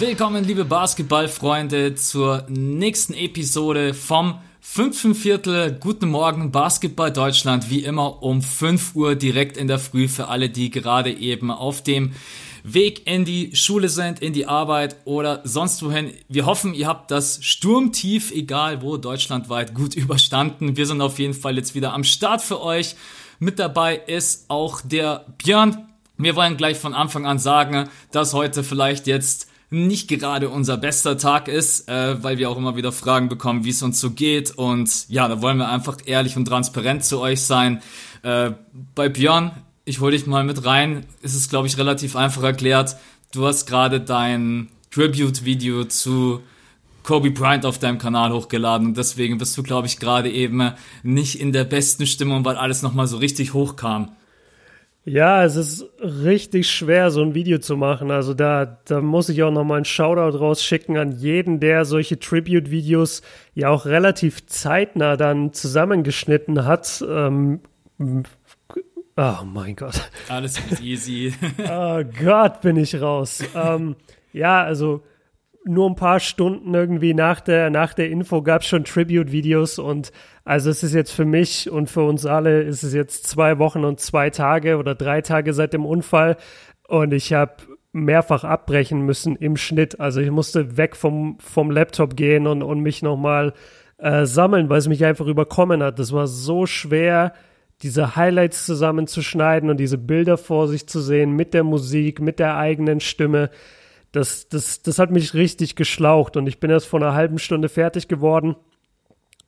Willkommen, liebe Basketballfreunde, zur nächsten Episode vom fünften Viertel. Guten Morgen, Basketball Deutschland, wie immer um 5 Uhr direkt in der Früh für alle, die gerade eben auf dem Weg in die Schule sind, in die Arbeit oder sonst wohin. Wir hoffen, ihr habt das Sturmtief, egal wo, deutschlandweit gut überstanden. Wir sind auf jeden Fall jetzt wieder am Start für euch. Mit dabei ist auch der Björn. Wir wollen gleich von Anfang an sagen, dass heute vielleicht jetzt nicht gerade unser bester Tag ist, äh, weil wir auch immer wieder Fragen bekommen, wie es uns so geht. Und ja, da wollen wir einfach ehrlich und transparent zu euch sein. Äh, bei Björn, ich hole dich mal mit rein, ist es, glaube ich, relativ einfach erklärt. Du hast gerade dein Tribute-Video zu Kobe Bryant auf deinem Kanal hochgeladen und deswegen bist du, glaube ich, gerade eben nicht in der besten Stimmung, weil alles nochmal so richtig hochkam. Ja, es ist richtig schwer, so ein Video zu machen. Also da, da muss ich auch nochmal einen Shoutout rausschicken an jeden, der solche Tribute-Videos ja auch relativ zeitnah dann zusammengeschnitten hat. Ähm, oh mein Gott. Alles ist easy. oh Gott, bin ich raus. ähm, ja, also nur ein paar Stunden irgendwie nach der, nach der Info gab es schon Tribute-Videos und also es ist jetzt für mich und für uns alle ist es jetzt zwei Wochen und zwei Tage oder drei Tage seit dem Unfall und ich habe mehrfach abbrechen müssen im Schnitt. Also ich musste weg vom, vom Laptop gehen und, und mich nochmal äh, sammeln, weil es mich einfach überkommen hat. Das war so schwer, diese Highlights zusammenzuschneiden und diese Bilder vor sich zu sehen mit der Musik, mit der eigenen Stimme das, das, das hat mich richtig geschlaucht und ich bin erst vor einer halben Stunde fertig geworden.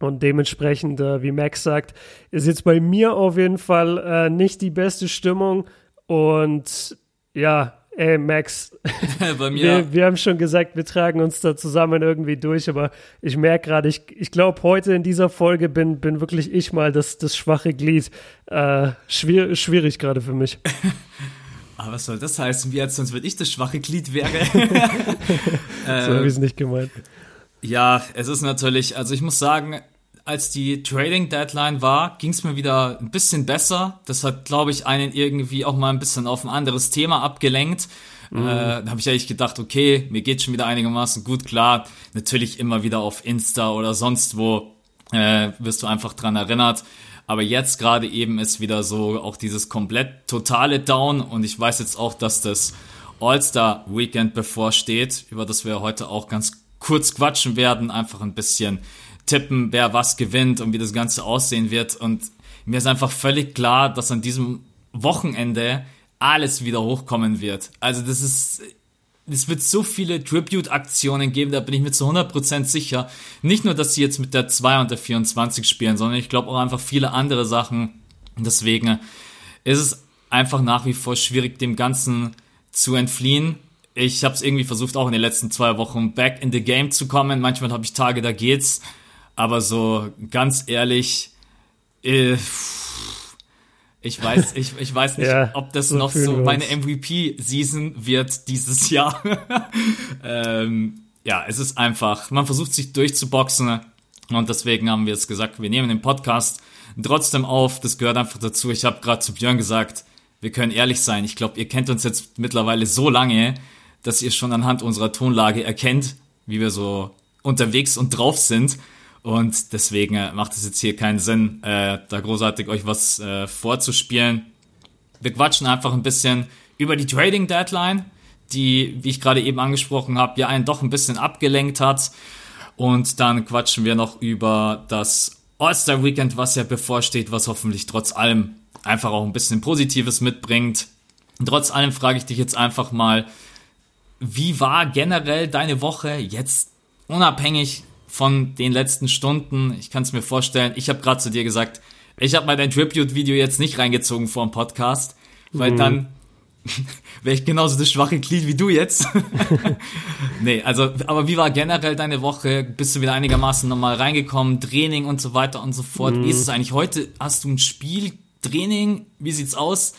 Und dementsprechend, äh, wie Max sagt, ist jetzt bei mir auf jeden Fall äh, nicht die beste Stimmung. Und ja, ey, Max, bei mir. Wir, wir, haben schon gesagt, wir tragen uns da zusammen irgendwie durch, aber ich merke gerade, ich, ich glaube, heute in dieser Folge bin, bin wirklich ich mal das, das schwache Glied. Äh, schwierig, schwierig gerade für mich. Aber was soll das heißen? Wie als sonst, wenn ich das schwache Glied wäre. so habe ich es nicht gemeint. Ja, es ist natürlich, also ich muss sagen, als die Trading Deadline war, ging es mir wieder ein bisschen besser. Das hat, glaube ich, einen irgendwie auch mal ein bisschen auf ein anderes Thema abgelenkt. Mhm. Äh, da habe ich eigentlich gedacht, okay, mir geht schon wieder einigermaßen gut klar. Natürlich immer wieder auf Insta oder sonst wo äh, wirst du einfach dran erinnert. Aber jetzt gerade eben ist wieder so auch dieses komplett totale Down und ich weiß jetzt auch, dass das All-Star Weekend bevorsteht, über das wir heute auch ganz kurz quatschen werden, einfach ein bisschen tippen, wer was gewinnt und wie das Ganze aussehen wird. Und mir ist einfach völlig klar, dass an diesem Wochenende alles wieder hochkommen wird. Also das ist, es wird so viele Tribute-Aktionen geben, da bin ich mir zu 100% sicher. Nicht nur, dass sie jetzt mit der 2 und der 24 spielen, sondern ich glaube auch einfach viele andere Sachen. Deswegen ist es einfach nach wie vor schwierig, dem Ganzen zu entfliehen. Ich habe es irgendwie versucht, auch in den letzten zwei Wochen back in the game zu kommen. Manchmal habe ich Tage, da geht's. Aber so ganz ehrlich, äh, ich weiß, ich, ich weiß nicht, ja, ob das so noch so meine MVP-Season wird dieses Jahr. ähm, ja, es ist einfach, man versucht sich durchzuboxen und deswegen haben wir es gesagt, wir nehmen den Podcast trotzdem auf. Das gehört einfach dazu. Ich habe gerade zu Björn gesagt, wir können ehrlich sein. Ich glaube, ihr kennt uns jetzt mittlerweile so lange, dass ihr schon anhand unserer Tonlage erkennt, wie wir so unterwegs und drauf sind. Und deswegen äh, macht es jetzt hier keinen Sinn, äh, da großartig euch was äh, vorzuspielen. Wir quatschen einfach ein bisschen über die Trading Deadline, die, wie ich gerade eben angesprochen habe, ja einen doch ein bisschen abgelenkt hat. Und dann quatschen wir noch über das All-Star Weekend, was ja bevorsteht, was hoffentlich trotz allem einfach auch ein bisschen Positives mitbringt. Trotz allem frage ich dich jetzt einfach mal, wie war generell deine Woche jetzt unabhängig von den letzten Stunden. Ich kann es mir vorstellen. Ich habe gerade zu dir gesagt, ich habe mal dein Tribute-Video jetzt nicht reingezogen vor dem Podcast, weil mhm. dann wäre ich genauso das schwache Glied wie du jetzt. nee, also, aber wie war generell deine Woche? Bist du wieder einigermaßen normal reingekommen? Training und so weiter und so fort. Mhm. Wie ist es eigentlich heute? Hast du ein Spiel, Training? Wie sieht's aus?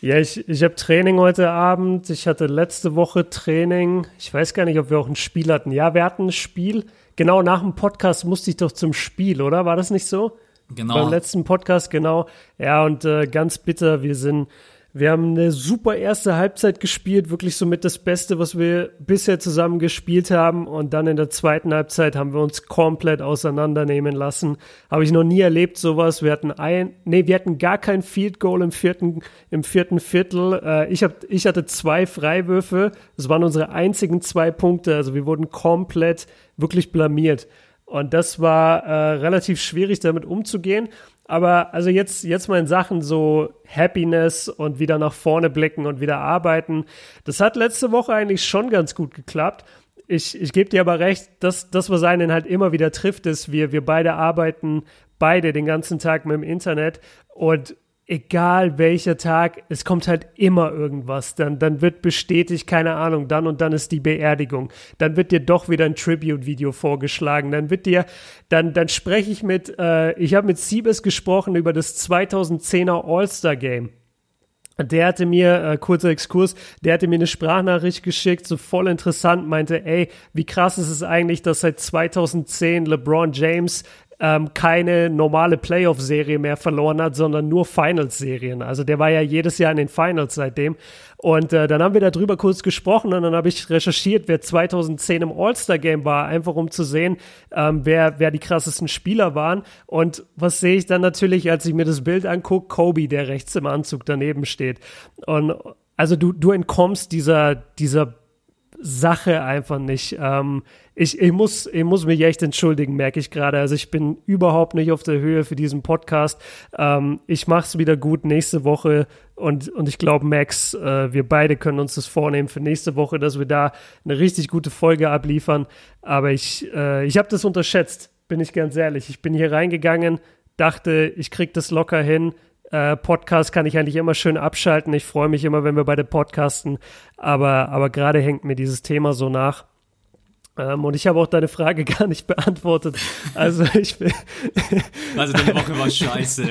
Ja, ich, ich habe Training heute Abend. Ich hatte letzte Woche Training. Ich weiß gar nicht, ob wir auch ein Spiel hatten. Ja, wir hatten ein Spiel genau nach dem Podcast musste ich doch zum Spiel, oder? War das nicht so? Genau. Beim letzten Podcast, genau. Ja, und äh, ganz bitter, wir sind, Wir haben eine super erste Halbzeit gespielt, wirklich somit das Beste, was wir bisher zusammen gespielt haben. Und dann in der zweiten Halbzeit haben wir uns komplett auseinandernehmen lassen. Habe ich noch nie erlebt, sowas. Wir hatten ein, nee, wir hatten gar kein Field Goal im vierten, im vierten Viertel. Äh, ich, hab, ich hatte zwei Freiwürfe. Das waren unsere einzigen zwei Punkte. Also wir wurden komplett wirklich blamiert. Und das war äh, relativ schwierig, damit umzugehen. Aber also jetzt, jetzt mal in Sachen so Happiness und wieder nach vorne blicken und wieder arbeiten. Das hat letzte Woche eigentlich schon ganz gut geklappt. Ich, ich gebe dir aber recht, dass das, was einen halt immer wieder trifft, ist, wir, wir beide arbeiten beide den ganzen Tag mit dem Internet und egal welcher Tag, es kommt halt immer irgendwas. Dann, dann wird bestätigt, keine Ahnung, dann und dann ist die Beerdigung. Dann wird dir doch wieder ein Tribute-Video vorgeschlagen. Dann wird dir, dann, dann spreche ich mit, äh, ich habe mit Siebes gesprochen über das 2010er All-Star-Game. Der hatte mir, äh, kurzer Exkurs, der hatte mir eine Sprachnachricht geschickt, so voll interessant, meinte, ey, wie krass ist es eigentlich, dass seit 2010 LeBron James ähm, keine normale Playoff-Serie mehr verloren hat, sondern nur Finals-Serien. Also der war ja jedes Jahr in den Finals seitdem. Und äh, dann haben wir darüber kurz gesprochen und dann habe ich recherchiert, wer 2010 im All-Star-Game war, einfach um zu sehen, ähm, wer, wer die krassesten Spieler waren. Und was sehe ich dann natürlich, als ich mir das Bild angucke? Kobe, der rechts im Anzug daneben steht. Und also du, du entkommst dieser, dieser Sache einfach nicht. Ähm, ich, ich, muss, ich muss mich echt entschuldigen, merke ich gerade. Also ich bin überhaupt nicht auf der Höhe für diesen Podcast. Ähm, ich mache es wieder gut nächste Woche und, und ich glaube, Max, äh, wir beide können uns das vornehmen für nächste Woche, dass wir da eine richtig gute Folge abliefern. Aber ich, äh, ich habe das unterschätzt, bin ich ganz ehrlich. Ich bin hier reingegangen, dachte, ich krieg das locker hin äh, Podcast kann ich eigentlich immer schön abschalten. Ich freue mich immer, wenn wir beide podcasten. Aber, aber gerade hängt mir dieses Thema so nach. Ähm, und ich habe auch deine Frage gar nicht beantwortet. Also ich bin. also deine Woche war scheiße.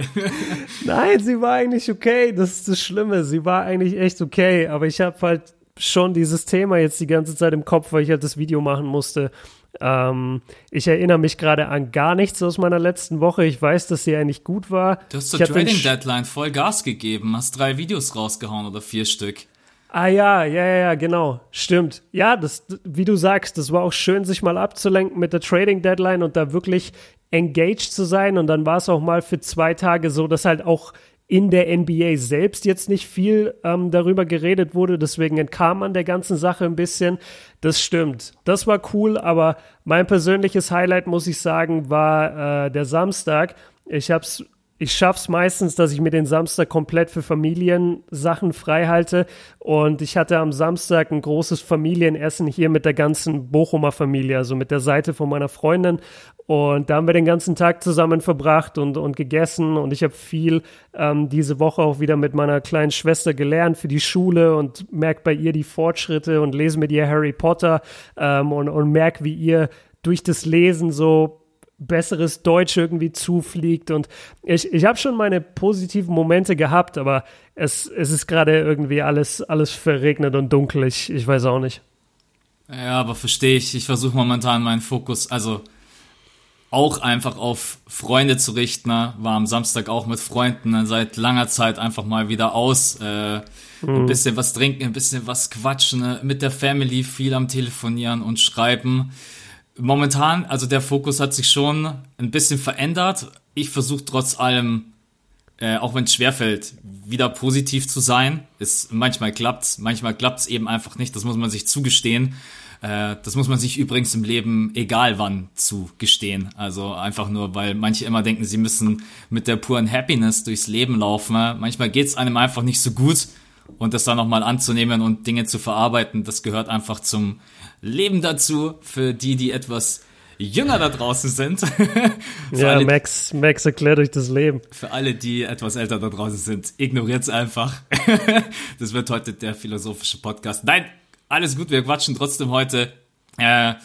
Nein, sie war eigentlich okay. Das ist das Schlimme. Sie war eigentlich echt okay. Aber ich habe halt schon dieses Thema jetzt die ganze Zeit im Kopf, weil ich halt das Video machen musste. Ähm, ich erinnere mich gerade an gar nichts aus meiner letzten Woche. Ich weiß, dass sie eigentlich gut war. Du hast zur Trading Deadline voll Gas gegeben, hast drei Videos rausgehauen oder vier Stück. Ah ja, ja, ja, genau. Stimmt. Ja, das, wie du sagst, das war auch schön, sich mal abzulenken mit der Trading Deadline und da wirklich engaged zu sein. Und dann war es auch mal für zwei Tage so, dass halt auch in der NBA selbst jetzt nicht viel ähm, darüber geredet wurde, deswegen entkam man der ganzen Sache ein bisschen. Das stimmt. Das war cool, aber mein persönliches Highlight, muss ich sagen, war äh, der Samstag. Ich hab's ich schaff's meistens, dass ich mir den Samstag komplett für Familiensachen frei halte. Und ich hatte am Samstag ein großes Familienessen hier mit der ganzen Bochumer Familie, also mit der Seite von meiner Freundin. Und da haben wir den ganzen Tag zusammen verbracht und, und gegessen. Und ich habe viel ähm, diese Woche auch wieder mit meiner kleinen Schwester gelernt für die Schule und merke bei ihr die Fortschritte und lese mit ihr Harry Potter ähm, und, und merke, wie ihr durch das Lesen so besseres Deutsch irgendwie zufliegt. Und ich, ich habe schon meine positiven Momente gehabt, aber es, es ist gerade irgendwie alles, alles verregnet und dunkel. Ich, ich weiß auch nicht. Ja, aber verstehe ich. Ich versuche momentan meinen Fokus, also auch einfach auf Freunde zu richten. Ne? War am Samstag auch mit Freunden ne? seit langer Zeit einfach mal wieder aus. Äh, mhm. Ein bisschen was trinken, ein bisschen was quatschen, ne? mit der Family viel am Telefonieren und schreiben momentan, also der Fokus hat sich schon ein bisschen verändert. Ich versuche trotz allem, äh, auch wenn es schwerfällt, wieder positiv zu sein. Ist, manchmal klappt's, manchmal klappt's eben einfach nicht. Das muss man sich zugestehen. Äh, das muss man sich übrigens im Leben egal wann zugestehen. Also einfach nur, weil manche immer denken, sie müssen mit der puren Happiness durchs Leben laufen. Manchmal geht's einem einfach nicht so gut und das dann nochmal anzunehmen und Dinge zu verarbeiten, das gehört einfach zum Leben dazu für die, die etwas jünger da draußen sind. ja, alle, Max, Max erklärt euch das Leben. Für alle, die etwas älter da draußen sind, ignoriert's einfach. das wird heute der philosophische Podcast. Nein, alles gut, wir quatschen trotzdem heute. Äh,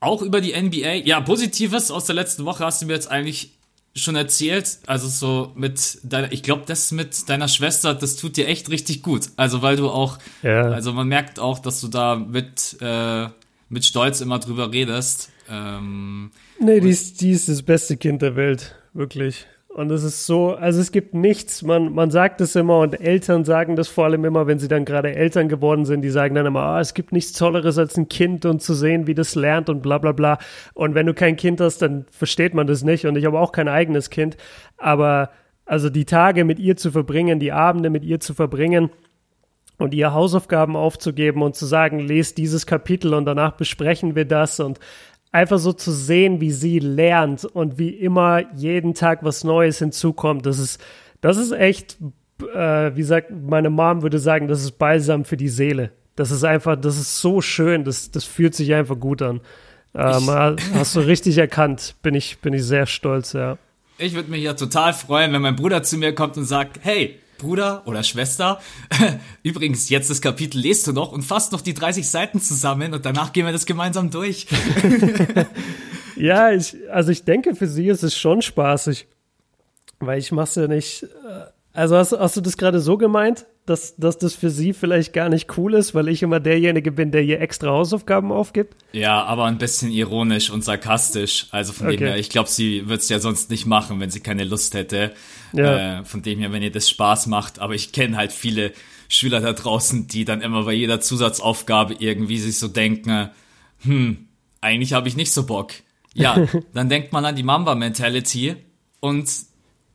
auch über die NBA. Ja, Positives aus der letzten Woche hast du mir jetzt eigentlich schon erzählt, also so mit deiner, ich glaube, das mit deiner Schwester, das tut dir echt richtig gut. Also weil du auch, ja. also man merkt auch, dass du da mit, äh, mit Stolz immer drüber redest. Ähm, nee, die ist, die ist das beste Kind der Welt, wirklich. Und es ist so, also es gibt nichts, man, man sagt es immer und Eltern sagen das vor allem immer, wenn sie dann gerade Eltern geworden sind, die sagen dann immer, ah, es gibt nichts Tolleres als ein Kind und zu sehen, wie das lernt und bla bla bla. Und wenn du kein Kind hast, dann versteht man das nicht. Und ich habe auch kein eigenes Kind. Aber also die Tage mit ihr zu verbringen, die Abende mit ihr zu verbringen, und ihr Hausaufgaben aufzugeben und zu sagen, lest dieses Kapitel und danach besprechen wir das und einfach so zu sehen, wie sie lernt und wie immer jeden Tag was Neues hinzukommt, das ist, das ist echt, äh, wie sagt meine Mom würde sagen, das ist balsam für die Seele. Das ist einfach, das ist so schön, das, das fühlt sich einfach gut an. Ähm, hast du richtig erkannt, bin ich, bin ich sehr stolz, ja. Ich würde mich ja total freuen, wenn mein Bruder zu mir kommt und sagt, hey, Bruder oder Schwester, übrigens, jetzt das Kapitel lest du noch und fasst noch die 30 Seiten zusammen und danach gehen wir das gemeinsam durch. ja, ich, also ich denke, für sie ist es schon spaßig, weil ich mache es ja nicht. Äh, also hast, hast du das gerade so gemeint? Dass, dass das für sie vielleicht gar nicht cool ist, weil ich immer derjenige bin, der ihr extra Hausaufgaben aufgibt? Ja, aber ein bisschen ironisch und sarkastisch. Also von okay. dem her, ich glaube, sie wird es ja sonst nicht machen, wenn sie keine Lust hätte. Ja. Äh, von dem her, wenn ihr das Spaß macht. Aber ich kenne halt viele Schüler da draußen, die dann immer bei jeder Zusatzaufgabe irgendwie sich so denken, hm, eigentlich habe ich nicht so Bock. Ja, dann denkt man an die Mamba-Mentality und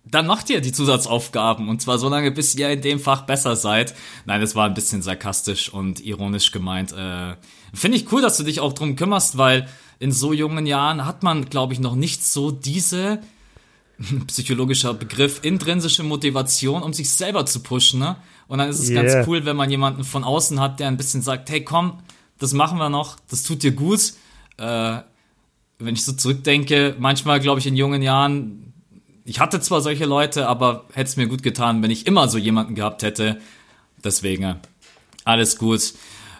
dann macht ihr die Zusatzaufgaben und zwar so lange, bis ihr in dem Fach besser seid. Nein, das war ein bisschen sarkastisch und ironisch gemeint. Äh, Finde ich cool, dass du dich auch drum kümmerst, weil in so jungen Jahren hat man, glaube ich, noch nicht so diese psychologischer Begriff intrinsische Motivation, um sich selber zu pushen. Ne? Und dann ist es yeah. ganz cool, wenn man jemanden von außen hat, der ein bisschen sagt, hey komm, das machen wir noch, das tut dir gut. Äh, wenn ich so zurückdenke, manchmal glaube ich in jungen Jahren ich hatte zwar solche Leute, aber hätte es mir gut getan, wenn ich immer so jemanden gehabt hätte. Deswegen, alles gut.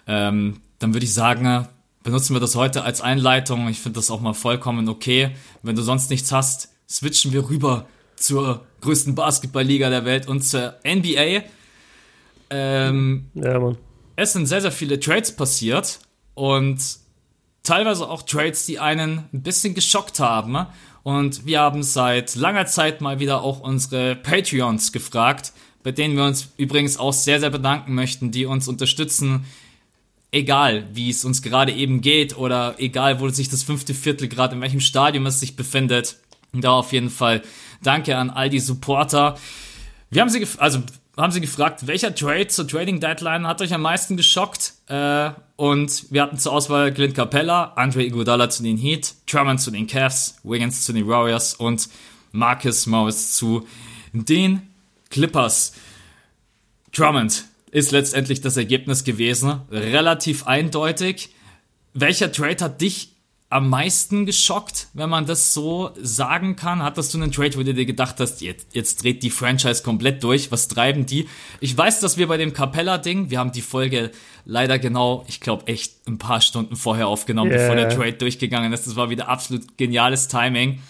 Ähm, dann würde ich sagen, benutzen wir das heute als Einleitung. Ich finde das auch mal vollkommen okay. Wenn du sonst nichts hast, switchen wir rüber zur größten Basketballliga der Welt und zur NBA. Ähm, ja, Mann. Es sind sehr, sehr viele Trades passiert und teilweise auch Trades, die einen ein bisschen geschockt haben. Und wir haben seit langer Zeit mal wieder auch unsere Patreons gefragt, bei denen wir uns übrigens auch sehr, sehr bedanken möchten, die uns unterstützen, egal wie es uns gerade eben geht oder egal wo sich das fünfte Viertel gerade in welchem Stadium es sich befindet. Da auf jeden Fall danke an all die Supporter. Wir haben sie, also haben sie gefragt, welcher Trade zur Trading Deadline hat euch am meisten geschockt? Äh, und wir hatten zur Auswahl Clint Capella, Andre Iguodala zu den Heat, Drummond zu den Cavs, Wiggins zu den Warriors und Marcus Morris zu den Clippers. Drummond ist letztendlich das Ergebnis gewesen. Relativ eindeutig. Welcher Trade hat dich am meisten geschockt, wenn man das so sagen kann? Hattest du einen Trade, wo du dir gedacht hast, jetzt, jetzt dreht die Franchise komplett durch? Was treiben die? Ich weiß, dass wir bei dem Capella-Ding, wir haben die Folge leider genau, ich glaube echt ein paar Stunden vorher aufgenommen, yeah. bevor der Trade durchgegangen ist. Das war wieder absolut geniales Timing.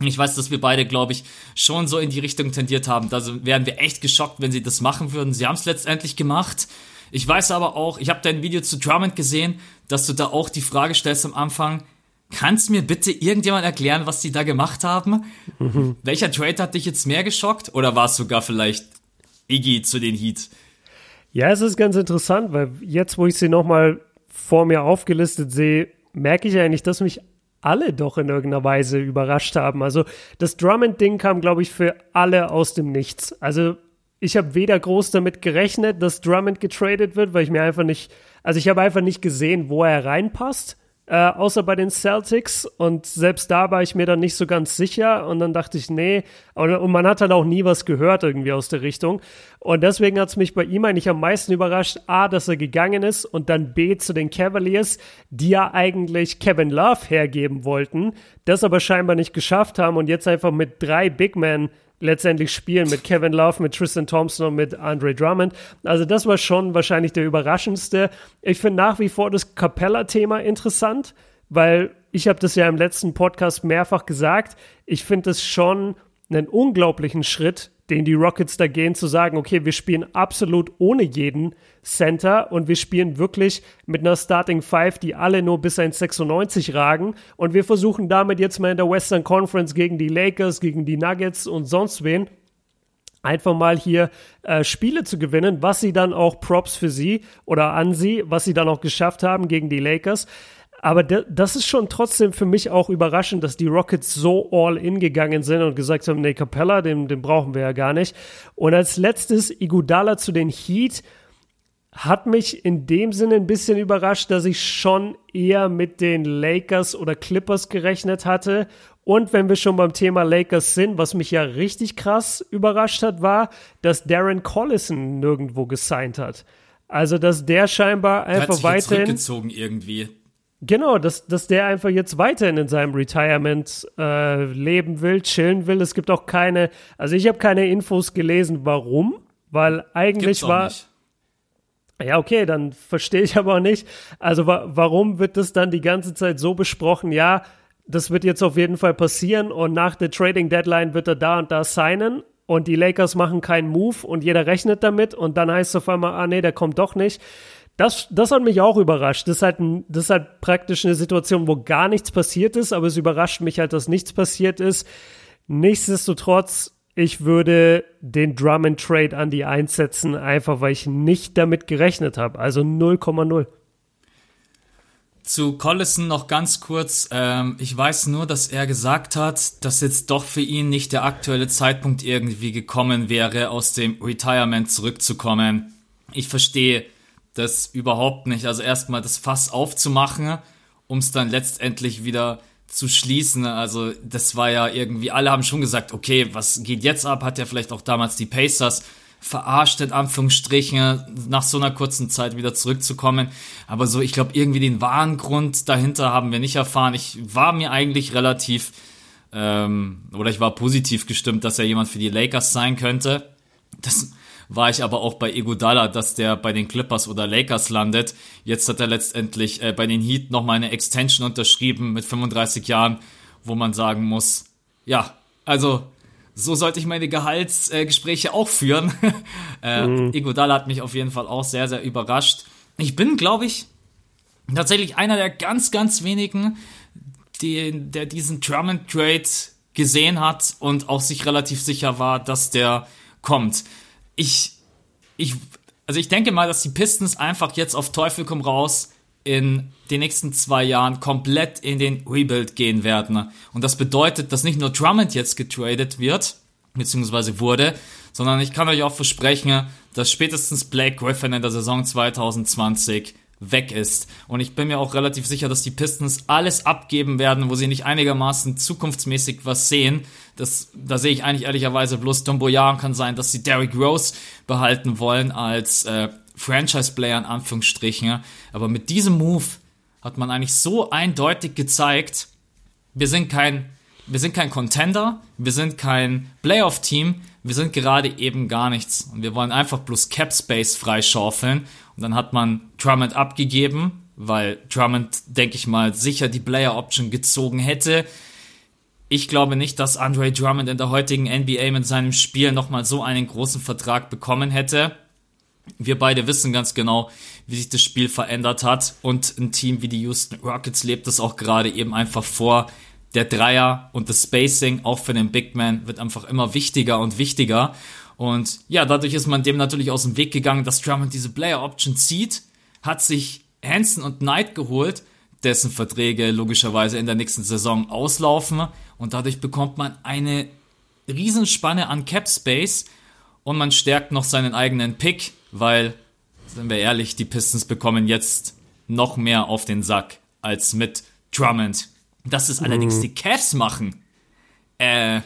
Ich weiß, dass wir beide, glaube ich, schon so in die Richtung tendiert haben. Da wären wir echt geschockt, wenn sie das machen würden. Sie haben es letztendlich gemacht. Ich weiß aber auch, ich habe dein Video zu Drummond gesehen, dass du da auch die Frage stellst am Anfang, kannst mir bitte irgendjemand erklären, was die da gemacht haben? Mhm. Welcher Trade hat dich jetzt mehr geschockt oder war es sogar vielleicht Iggy zu den Heat? Ja, es ist ganz interessant, weil jetzt, wo ich sie nochmal vor mir aufgelistet sehe, merke ich eigentlich, dass mich alle doch in irgendeiner Weise überrascht haben. Also das Drummond-Ding kam, glaube ich, für alle aus dem Nichts. Also ich habe weder groß damit gerechnet, dass Drummond getradet wird, weil ich mir einfach nicht, also ich habe einfach nicht gesehen, wo er reinpasst, äh, außer bei den Celtics. Und selbst da war ich mir dann nicht so ganz sicher. Und dann dachte ich, nee. Und, und man hat halt auch nie was gehört irgendwie aus der Richtung. Und deswegen hat es mich bei ihm eigentlich am meisten überrascht, A, dass er gegangen ist und dann B, zu den Cavaliers, die ja eigentlich Kevin Love hergeben wollten, das aber scheinbar nicht geschafft haben und jetzt einfach mit drei Big Men letztendlich spielen mit Kevin Love, mit Tristan Thompson und mit Andre Drummond. Also das war schon wahrscheinlich der überraschendste. Ich finde nach wie vor das Capella-Thema interessant, weil ich habe das ja im letzten Podcast mehrfach gesagt. Ich finde es schon einen unglaublichen Schritt, den die Rockets da gehen, zu sagen, okay, wir spielen absolut ohne jeden Center und wir spielen wirklich mit einer Starting Five, die alle nur bis 1,96 ragen und wir versuchen damit jetzt mal in der Western Conference gegen die Lakers, gegen die Nuggets und sonst wen einfach mal hier äh, Spiele zu gewinnen, was sie dann auch Props für sie oder an sie, was sie dann auch geschafft haben gegen die Lakers. Aber das ist schon trotzdem für mich auch überraschend, dass die Rockets so all in gegangen sind und gesagt haben, nee, Capella, den, den brauchen wir ja gar nicht. Und als letztes Igudala zu den Heat hat mich in dem Sinne ein bisschen überrascht, dass ich schon eher mit den Lakers oder Clippers gerechnet hatte. Und wenn wir schon beim Thema Lakers sind, was mich ja richtig krass überrascht hat, war, dass Darren Collison nirgendwo gesigned hat. Also, dass der scheinbar einfach der hat sich weiterhin. zurückgezogen irgendwie. Genau, dass, dass der einfach jetzt weiterhin in seinem Retirement äh, leben will, chillen will. Es gibt auch keine, also ich habe keine Infos gelesen, warum, weil eigentlich war. Nicht. Ja, okay, dann verstehe ich aber auch nicht. Also wa warum wird das dann die ganze Zeit so besprochen? Ja, das wird jetzt auf jeden Fall passieren und nach der Trading Deadline wird er da und da signen und die Lakers machen keinen Move und jeder rechnet damit und dann heißt es auf einmal, ah nee, der kommt doch nicht. Das, das hat mich auch überrascht. Das ist, halt ein, das ist halt praktisch eine Situation, wo gar nichts passiert ist, aber es überrascht mich halt, dass nichts passiert ist. Nichtsdestotrotz, ich würde den Drum and Trade an die einsetzen, einfach weil ich nicht damit gerechnet habe. Also 0,0. Zu Collison noch ganz kurz. Ähm, ich weiß nur, dass er gesagt hat, dass jetzt doch für ihn nicht der aktuelle Zeitpunkt irgendwie gekommen wäre, aus dem Retirement zurückzukommen. Ich verstehe das überhaupt nicht. Also erstmal das Fass aufzumachen, um es dann letztendlich wieder zu schließen. Also das war ja irgendwie, alle haben schon gesagt, okay, was geht jetzt ab? Hat ja vielleicht auch damals die Pacers verarscht, in Anführungsstrichen, nach so einer kurzen Zeit wieder zurückzukommen. Aber so, ich glaube, irgendwie den wahren Grund dahinter haben wir nicht erfahren. Ich war mir eigentlich relativ, ähm, oder ich war positiv gestimmt, dass er jemand für die Lakers sein könnte. Das war ich aber auch bei Iguodala, dass der bei den Clippers oder Lakers landet. Jetzt hat er letztendlich äh, bei den Heat nochmal eine Extension unterschrieben mit 35 Jahren, wo man sagen muss, ja, also so sollte ich meine Gehaltsgespräche äh, auch führen. äh, mhm. Iguodala hat mich auf jeden Fall auch sehr, sehr überrascht. Ich bin, glaube ich, tatsächlich einer der ganz, ganz wenigen, die, der diesen Drummond Trade gesehen hat und auch sich relativ sicher war, dass der kommt ich, ich, also ich denke mal, dass die Pistons einfach jetzt auf Teufel komm raus in den nächsten zwei Jahren komplett in den Rebuild gehen werden. Und das bedeutet, dass nicht nur Drummond jetzt getradet wird, beziehungsweise wurde, sondern ich kann euch auch versprechen, dass spätestens Blake Griffin in der Saison 2020 weg ist. Und ich bin mir auch relativ sicher, dass die Pistons alles abgeben werden, wo sie nicht einigermaßen zukunftsmäßig was sehen. Das, da sehe ich eigentlich ehrlicherweise bloß Don Boyan kann sein, dass sie Derrick Rose behalten wollen als äh, Franchise-Player in Anführungsstrichen. Aber mit diesem Move hat man eigentlich so eindeutig gezeigt, wir sind kein, wir sind kein Contender, wir sind kein Playoff-Team, wir sind gerade eben gar nichts. Und wir wollen einfach bloß Cap Space freischaufeln dann hat man Drummond abgegeben, weil Drummond, denke ich mal, sicher die Player Option gezogen hätte. Ich glaube nicht, dass Andre Drummond in der heutigen NBA mit seinem Spiel nochmal so einen großen Vertrag bekommen hätte. Wir beide wissen ganz genau, wie sich das Spiel verändert hat und ein Team wie die Houston Rockets lebt das auch gerade eben einfach vor. Der Dreier und das Spacing, auch für den Big Man, wird einfach immer wichtiger und wichtiger. Und ja, dadurch ist man dem natürlich aus dem Weg gegangen, dass Drummond diese Player Option zieht, hat sich Hansen und Knight geholt, dessen Verträge logischerweise in der nächsten Saison auslaufen und dadurch bekommt man eine Riesenspanne an Cap Space und man stärkt noch seinen eigenen Pick, weil, sind wir ehrlich, die Pistons bekommen jetzt noch mehr auf den Sack als mit Drummond. Dass es allerdings mhm. die Cavs machen, äh,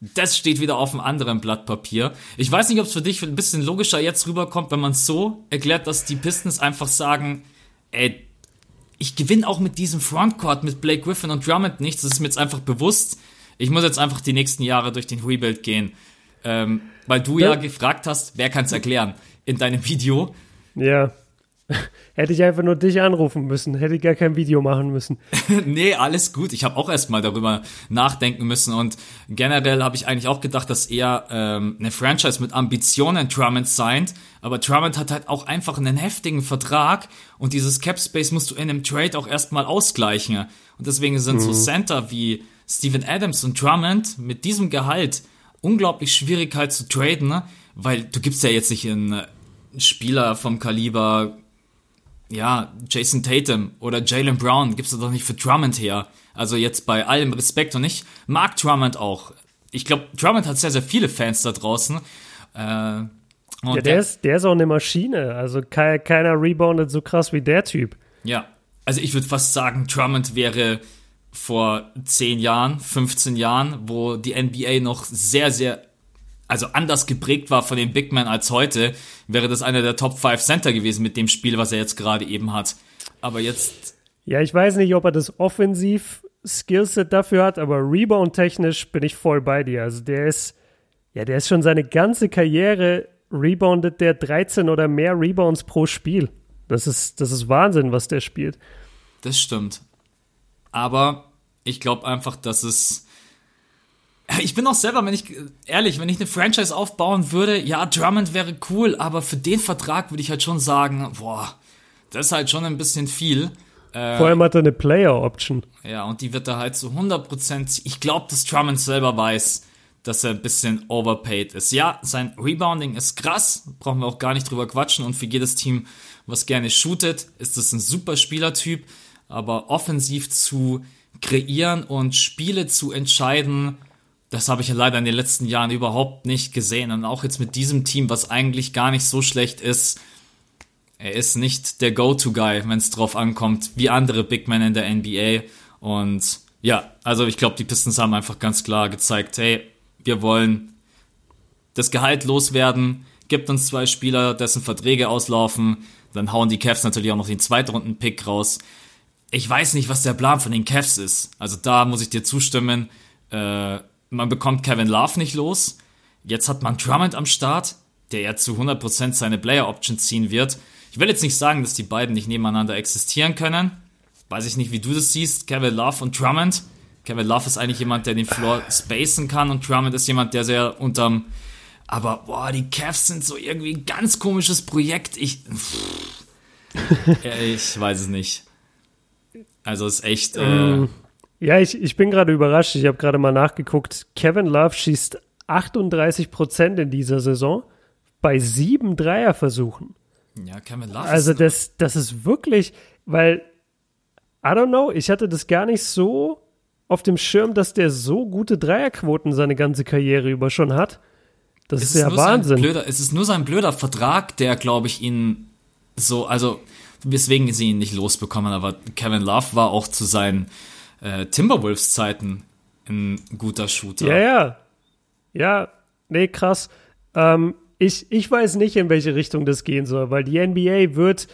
das steht wieder auf einem anderen Blatt Papier. Ich weiß nicht, ob es für dich ein bisschen logischer jetzt rüberkommt, wenn man es so erklärt, dass die Pistons einfach sagen, ey, ich gewinne auch mit diesem Frontcourt mit Blake Griffin und Drummond nichts. Das ist mir jetzt einfach bewusst. Ich muss jetzt einfach die nächsten Jahre durch den Rebuild gehen. Ähm, weil du ja, ja gefragt hast, wer kann es erklären in deinem Video. Ja. Hätte ich einfach nur dich anrufen müssen, hätte ich gar kein Video machen müssen. nee, alles gut. Ich habe auch erstmal darüber nachdenken müssen und generell habe ich eigentlich auch gedacht, dass er ähm, eine Franchise mit Ambitionen Drummond signed, aber Drummond hat halt auch einfach einen heftigen Vertrag und dieses Cap Space musst du in einem Trade auch erstmal ausgleichen. Und deswegen sind mhm. so Center wie Steven Adams und Drummond mit diesem Gehalt unglaublich schwierig halt zu traden, ne? weil du gibst ja jetzt nicht einen Spieler vom Kaliber ja, Jason Tatum oder Jalen Brown gibst du doch nicht für Drummond her. Also jetzt bei allem Respekt und ich mag Drummond auch. Ich glaube, Drummond hat sehr, sehr viele Fans da draußen. Äh, ja, der, der, ist, der ist auch eine Maschine. Also keiner reboundet so krass wie der Typ. Ja, also ich würde fast sagen, Drummond wäre vor 10 Jahren, 15 Jahren, wo die NBA noch sehr, sehr also anders geprägt war von den Big Men als heute, wäre das einer der Top 5 Center gewesen mit dem Spiel, was er jetzt gerade eben hat. Aber jetzt. Ja, ich weiß nicht, ob er das offensiv Skillset dafür hat, aber Rebound-technisch bin ich voll bei dir. Also der ist, ja, der ist schon seine ganze Karriere reboundet der 13 oder mehr Rebounds pro Spiel. Das ist, das ist Wahnsinn, was der spielt. Das stimmt. Aber ich glaube einfach, dass es ich bin auch selber, wenn ich ehrlich, wenn ich eine Franchise aufbauen würde, ja, Drummond wäre cool, aber für den Vertrag würde ich halt schon sagen, boah, das ist halt schon ein bisschen viel. Äh, Vor allem hat er eine Player-Option. Ja, und die wird er halt zu 100%, ich glaube, dass Drummond selber weiß, dass er ein bisschen overpaid ist. Ja, sein Rebounding ist krass, brauchen wir auch gar nicht drüber quatschen und für jedes Team, was gerne shootet, ist das ein super Spielertyp, aber offensiv zu kreieren und Spiele zu entscheiden, das habe ich ja leider in den letzten Jahren überhaupt nicht gesehen. Und auch jetzt mit diesem Team, was eigentlich gar nicht so schlecht ist, er ist nicht der Go-To-Guy, wenn es drauf ankommt, wie andere Big Men in der NBA. Und ja, also ich glaube, die Pistons haben einfach ganz klar gezeigt, hey, wir wollen das Gehalt loswerden, gibt uns zwei Spieler, dessen Verträge auslaufen, dann hauen die Cavs natürlich auch noch den Zweitrunden-Pick raus. Ich weiß nicht, was der Plan von den Cavs ist. Also da muss ich dir zustimmen. Äh, man bekommt Kevin Love nicht los. Jetzt hat man Drummond am Start, der ja zu 100% seine Player Option ziehen wird. Ich will jetzt nicht sagen, dass die beiden nicht nebeneinander existieren können. Weiß ich nicht, wie du das siehst. Kevin Love und Drummond. Kevin Love ist eigentlich jemand, der den Floor spacen kann und Drummond ist jemand, der sehr unterm. Aber boah, die Cavs sind so irgendwie ein ganz komisches Projekt. Ich. Pff, ich weiß es nicht. Also ist echt. Äh, ähm, ja, ich, ich bin gerade überrascht. Ich habe gerade mal nachgeguckt. Kevin Love schießt 38 Prozent in dieser Saison bei sieben Dreierversuchen. Ja, Kevin Love. Also das, das ist wirklich, weil I don't know, ich hatte das gar nicht so auf dem Schirm, dass der so gute Dreierquoten seine ganze Karriere über schon hat. Das es ist ja Wahnsinn. Blöder, es ist nur sein blöder Vertrag, der, glaube ich, ihn so, also weswegen sie ihn nicht losbekommen, aber Kevin Love war auch zu seinen äh, Timberwolves-Zeiten ein guter Shooter. Ja, ja. Ja, nee, krass. Ähm, ich, ich weiß nicht, in welche Richtung das gehen soll, weil die NBA wird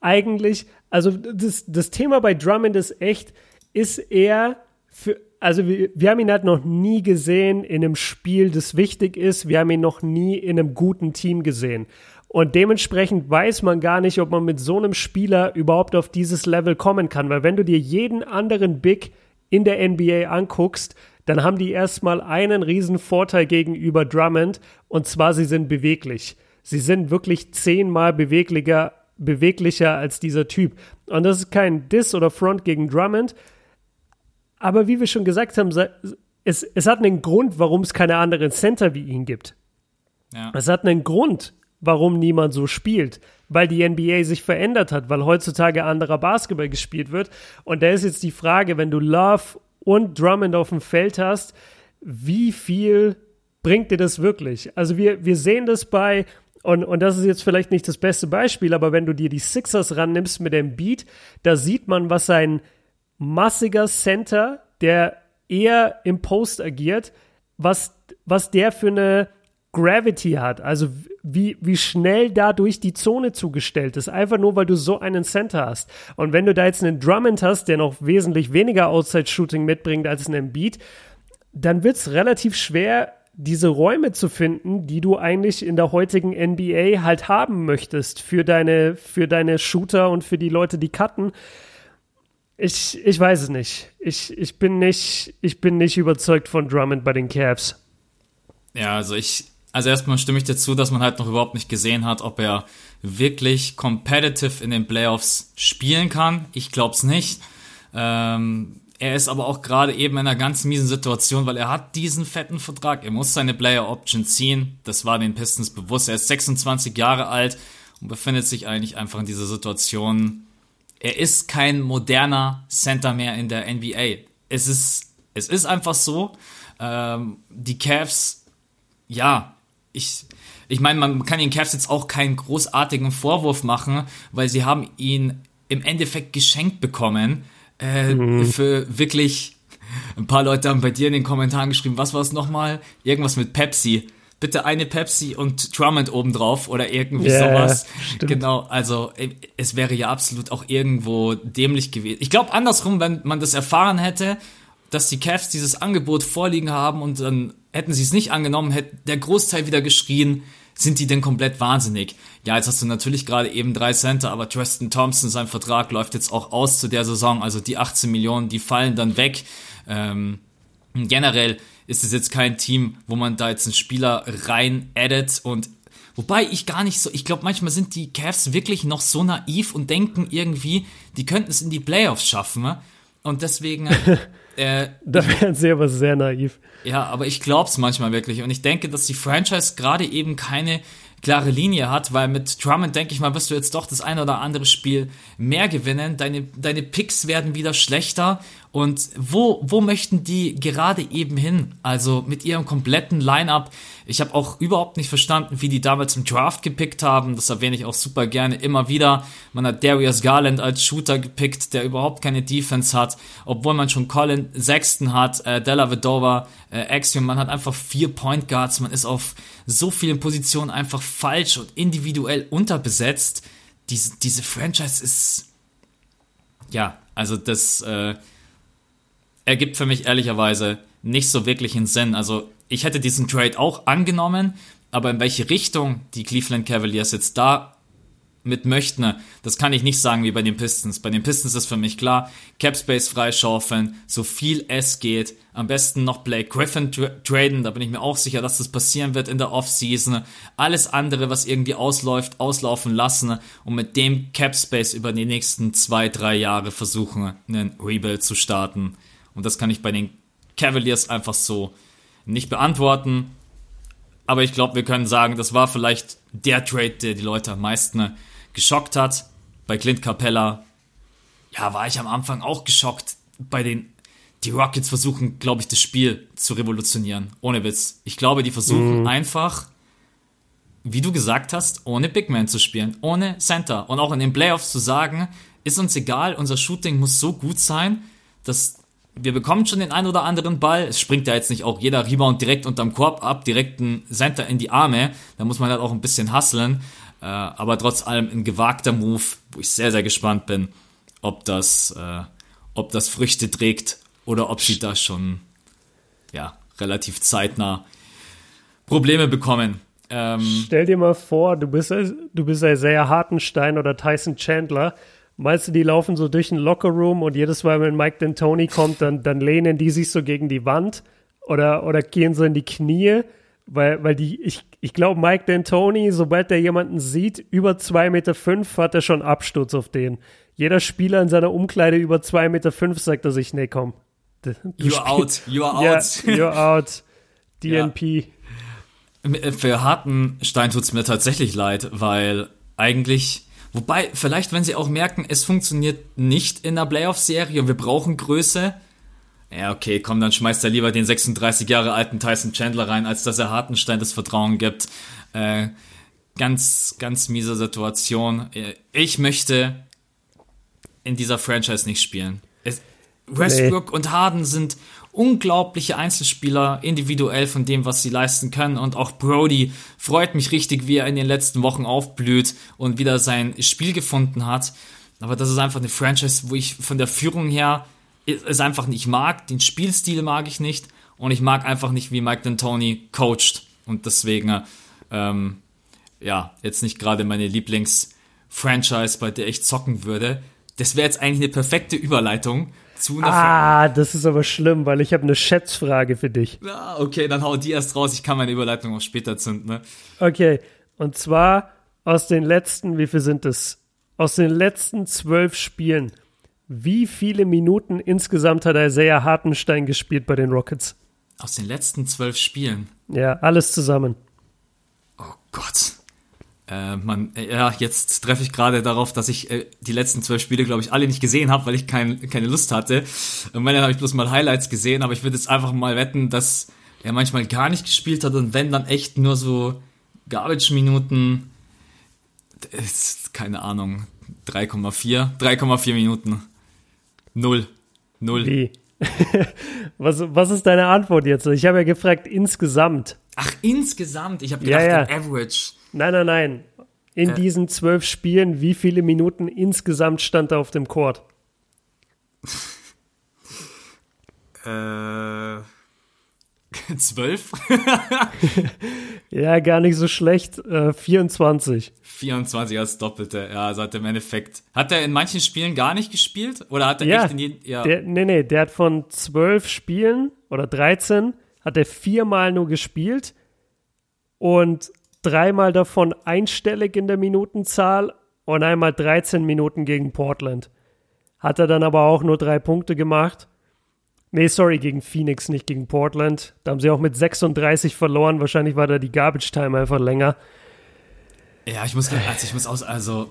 eigentlich, also das, das Thema bei Drummond ist echt, ist er für, also wir, wir haben ihn halt noch nie gesehen in einem Spiel, das wichtig ist. Wir haben ihn noch nie in einem guten Team gesehen. Und dementsprechend weiß man gar nicht, ob man mit so einem Spieler überhaupt auf dieses Level kommen kann. Weil wenn du dir jeden anderen Big in der NBA anguckst, dann haben die erstmal einen riesen Vorteil gegenüber Drummond. Und zwar, sie sind beweglich. Sie sind wirklich zehnmal beweglicher, beweglicher als dieser Typ. Und das ist kein Diss oder Front gegen Drummond. Aber wie wir schon gesagt haben, es, es hat einen Grund, warum es keine anderen Center wie ihn gibt. Ja. Es hat einen Grund, warum niemand so spielt. Weil die NBA sich verändert hat, weil heutzutage anderer Basketball gespielt wird. Und da ist jetzt die Frage, wenn du Love und Drummond auf dem Feld hast, wie viel bringt dir das wirklich? Also wir, wir sehen das bei, und, und das ist jetzt vielleicht nicht das beste Beispiel, aber wenn du dir die Sixers rannimmst mit dem Beat, da sieht man, was ein massiger Center, der eher im Post agiert, was, was der für eine Gravity hat, also wie, wie schnell dadurch die Zone zugestellt ist, einfach nur, weil du so einen Center hast. Und wenn du da jetzt einen Drummond hast, der noch wesentlich weniger Outside-Shooting mitbringt als einen Beat, dann wird es relativ schwer, diese Räume zu finden, die du eigentlich in der heutigen NBA halt haben möchtest für deine, für deine Shooter und für die Leute, die cutten. Ich, ich weiß es nicht. Ich, ich, bin nicht. ich bin nicht überzeugt von Drummond bei den Cavs. Ja, also ich, also erstmal stimme ich dazu, dass man halt noch überhaupt nicht gesehen hat, ob er wirklich competitive in den Playoffs spielen kann. Ich glaube es nicht. Ähm, er ist aber auch gerade eben in einer ganz miesen Situation, weil er hat diesen fetten Vertrag. Er muss seine Player Option ziehen. Das war den Pistons bewusst. Er ist 26 Jahre alt und befindet sich eigentlich einfach in dieser Situation. Er ist kein moderner Center mehr in der NBA. Es ist, es ist einfach so. Ähm, die Cavs, ja, ich, ich meine, man kann den Cavs jetzt auch keinen großartigen Vorwurf machen, weil sie haben ihn im Endeffekt geschenkt bekommen äh, mhm. für wirklich, ein paar Leute haben bei dir in den Kommentaren geschrieben, was war es nochmal? Irgendwas mit Pepsi. Bitte eine Pepsi und Drummond obendrauf oder irgendwie yeah, sowas. Stimmt. Genau, also äh, es wäre ja absolut auch irgendwo dämlich gewesen. Ich glaube andersrum, wenn man das erfahren hätte, dass die Cavs dieses Angebot vorliegen haben und dann hätten sie es nicht angenommen, hätte der Großteil wieder geschrien, sind die denn komplett wahnsinnig? Ja, jetzt hast du natürlich gerade eben drei Center, aber Tristan Thompson, sein Vertrag läuft jetzt auch aus zu der Saison, also die 18 Millionen, die fallen dann weg. Ähm, generell ist es jetzt kein Team, wo man da jetzt einen Spieler rein addet und Wobei ich gar nicht so, ich glaube, manchmal sind die Cavs wirklich noch so naiv und denken irgendwie, die könnten es in die Playoffs schaffen. Und deswegen. Äh, da wären sie aber sehr naiv. Ja, aber ich glaube es manchmal wirklich. Und ich denke, dass die Franchise gerade eben keine klare Linie hat, weil mit Drummond, denke ich mal, wirst du jetzt doch das eine oder andere Spiel mehr gewinnen. Deine, deine Picks werden wieder schlechter. Und wo, wo möchten die gerade eben hin? Also mit ihrem kompletten Line-up. Ich habe auch überhaupt nicht verstanden, wie die damals im Draft gepickt haben. Das erwähne ich auch super gerne immer wieder. Man hat Darius Garland als Shooter gepickt, der überhaupt keine Defense hat, obwohl man schon Colin Sexton hat, äh, Della Vedova, äh, Axiom. Man hat einfach vier Point Guards. Man ist auf so vielen Positionen einfach falsch und individuell unterbesetzt. Diese, diese Franchise ist, ja, also das äh, ergibt für mich ehrlicherweise nicht so wirklich einen Sinn. Also ich hätte diesen Trade auch angenommen, aber in welche Richtung die Cleveland Cavaliers jetzt da mit möchten, das kann ich nicht sagen wie bei den Pistons. Bei den Pistons ist für mich klar, Capspace freischaufeln, so viel es geht. Am besten noch Blake Griffin tra traden, da bin ich mir auch sicher, dass das passieren wird in der Offseason. Alles andere, was irgendwie ausläuft, auslaufen lassen und mit dem Capspace über die nächsten zwei, drei Jahre versuchen, einen Rebuild zu starten. Und das kann ich bei den Cavaliers einfach so nicht beantworten. Aber ich glaube, wir können sagen, das war vielleicht der Trade, der die Leute am meisten geschockt hat. Bei Clint Capella, ja, war ich am Anfang auch geschockt. Bei den, die Rockets versuchen, glaube ich, das Spiel zu revolutionieren. Ohne Witz. Ich glaube, die versuchen mhm. einfach, wie du gesagt hast, ohne Big Man zu spielen, ohne Center. Und auch in den Playoffs zu sagen, ist uns egal, unser Shooting muss so gut sein, dass wir bekommen schon den einen oder anderen Ball. Es springt ja jetzt nicht auch jeder Rebound direkt unterm Korb ab, direkt ein Center in die Arme. Da muss man halt auch ein bisschen hustlen. Äh, aber trotz allem ein gewagter Move, wo ich sehr, sehr gespannt bin, ob das, äh, ob das Früchte trägt oder ob sie da schon ja, relativ zeitnah Probleme bekommen. Ähm, Stell dir mal vor, du bist, du bist Isaiah Hartenstein oder Tyson Chandler. Meinst du, die laufen so durch den Lockerroom und jedes Mal, wenn Mike D'Antoni kommt, dann, dann lehnen die sich so gegen die Wand oder, oder gehen so in die Knie? Weil, weil die, ich, ich glaube, Mike D'Antoni, sobald der jemanden sieht, über 2,5 Meter fünf, hat er schon Absturz auf den. Jeder Spieler in seiner Umkleide über 2,5 Meter fünf sagt er sich, nee, komm. You're out, you're out. Ja, you're out. DNP. Ja. Für Hartenstein tut es mir tatsächlich leid, weil eigentlich, wobei, vielleicht, wenn sie auch merken, es funktioniert nicht in der Playoff-Serie und wir brauchen Größe, ja, okay, komm, dann schmeißt er lieber den 36 Jahre alten Tyson Chandler rein, als dass er Hartenstein das Vertrauen gibt. Äh, ganz, ganz miese Situation. Äh, ich möchte in dieser Franchise nicht spielen. Es, Westbrook nee. und Harden sind unglaubliche Einzelspieler, individuell von dem, was sie leisten können. Und auch Brody freut mich richtig, wie er in den letzten Wochen aufblüht und wieder sein Spiel gefunden hat. Aber das ist einfach eine Franchise, wo ich von der Führung her es einfach nicht mag. Den Spielstil mag ich nicht. und ich mag einfach nicht, wie Mike D'Antoni coacht. Und deswegen, ähm, ja, jetzt nicht gerade meine Lieblings-Franchise, bei der ich zocken würde. Das wäre jetzt eigentlich eine perfekte Überleitung zu einer Ah, das ist aber schlimm, weil ich habe eine Schätzfrage für dich. Ah, okay, dann hau die erst raus. Ich kann meine Überleitung auch später zünden. Ne? Okay, und zwar aus den letzten, wie viel sind es? Aus den letzten zwölf Spielen, wie viele Minuten insgesamt hat Isaiah Hartenstein gespielt bei den Rockets? Aus den letzten zwölf Spielen. Ja, alles zusammen. Oh Gott. Äh, man, äh, ja, jetzt treffe ich gerade darauf, dass ich äh, die letzten zwölf Spiele, glaube ich, alle nicht gesehen habe, weil ich kein, keine Lust hatte. Und wenn, dann habe ich bloß mal Highlights gesehen, aber ich würde jetzt einfach mal wetten, dass er manchmal gar nicht gespielt hat und wenn, dann echt nur so Garbage-Minuten. Keine Ahnung. 3,4? 3,4 Minuten. Null. Null. Wie? was, was ist deine Antwort jetzt? Ich habe ja gefragt, insgesamt. Ach, insgesamt? Ich habe gedacht, ja, ja. Average. Nein, nein, nein. In äh. diesen zwölf Spielen, wie viele Minuten insgesamt stand er auf dem Court? äh. Zwölf? ja, gar nicht so schlecht. Äh, 24. 24 als Doppelte. Ja, also hat er im Endeffekt. Hat er in manchen Spielen gar nicht gespielt? Oder hat er ja, echt in jedem. Ja, der, nee, nee, der hat von zwölf Spielen oder 13 hat er viermal nur gespielt und dreimal davon einstellig in der Minutenzahl und einmal 13 Minuten gegen Portland. Hat er dann aber auch nur drei Punkte gemacht Nee, sorry, gegen Phoenix, nicht gegen Portland. Da haben sie auch mit 36 verloren. Wahrscheinlich war da die Garbage Time einfach länger. Ja, ich muss, also ich muss aus, also,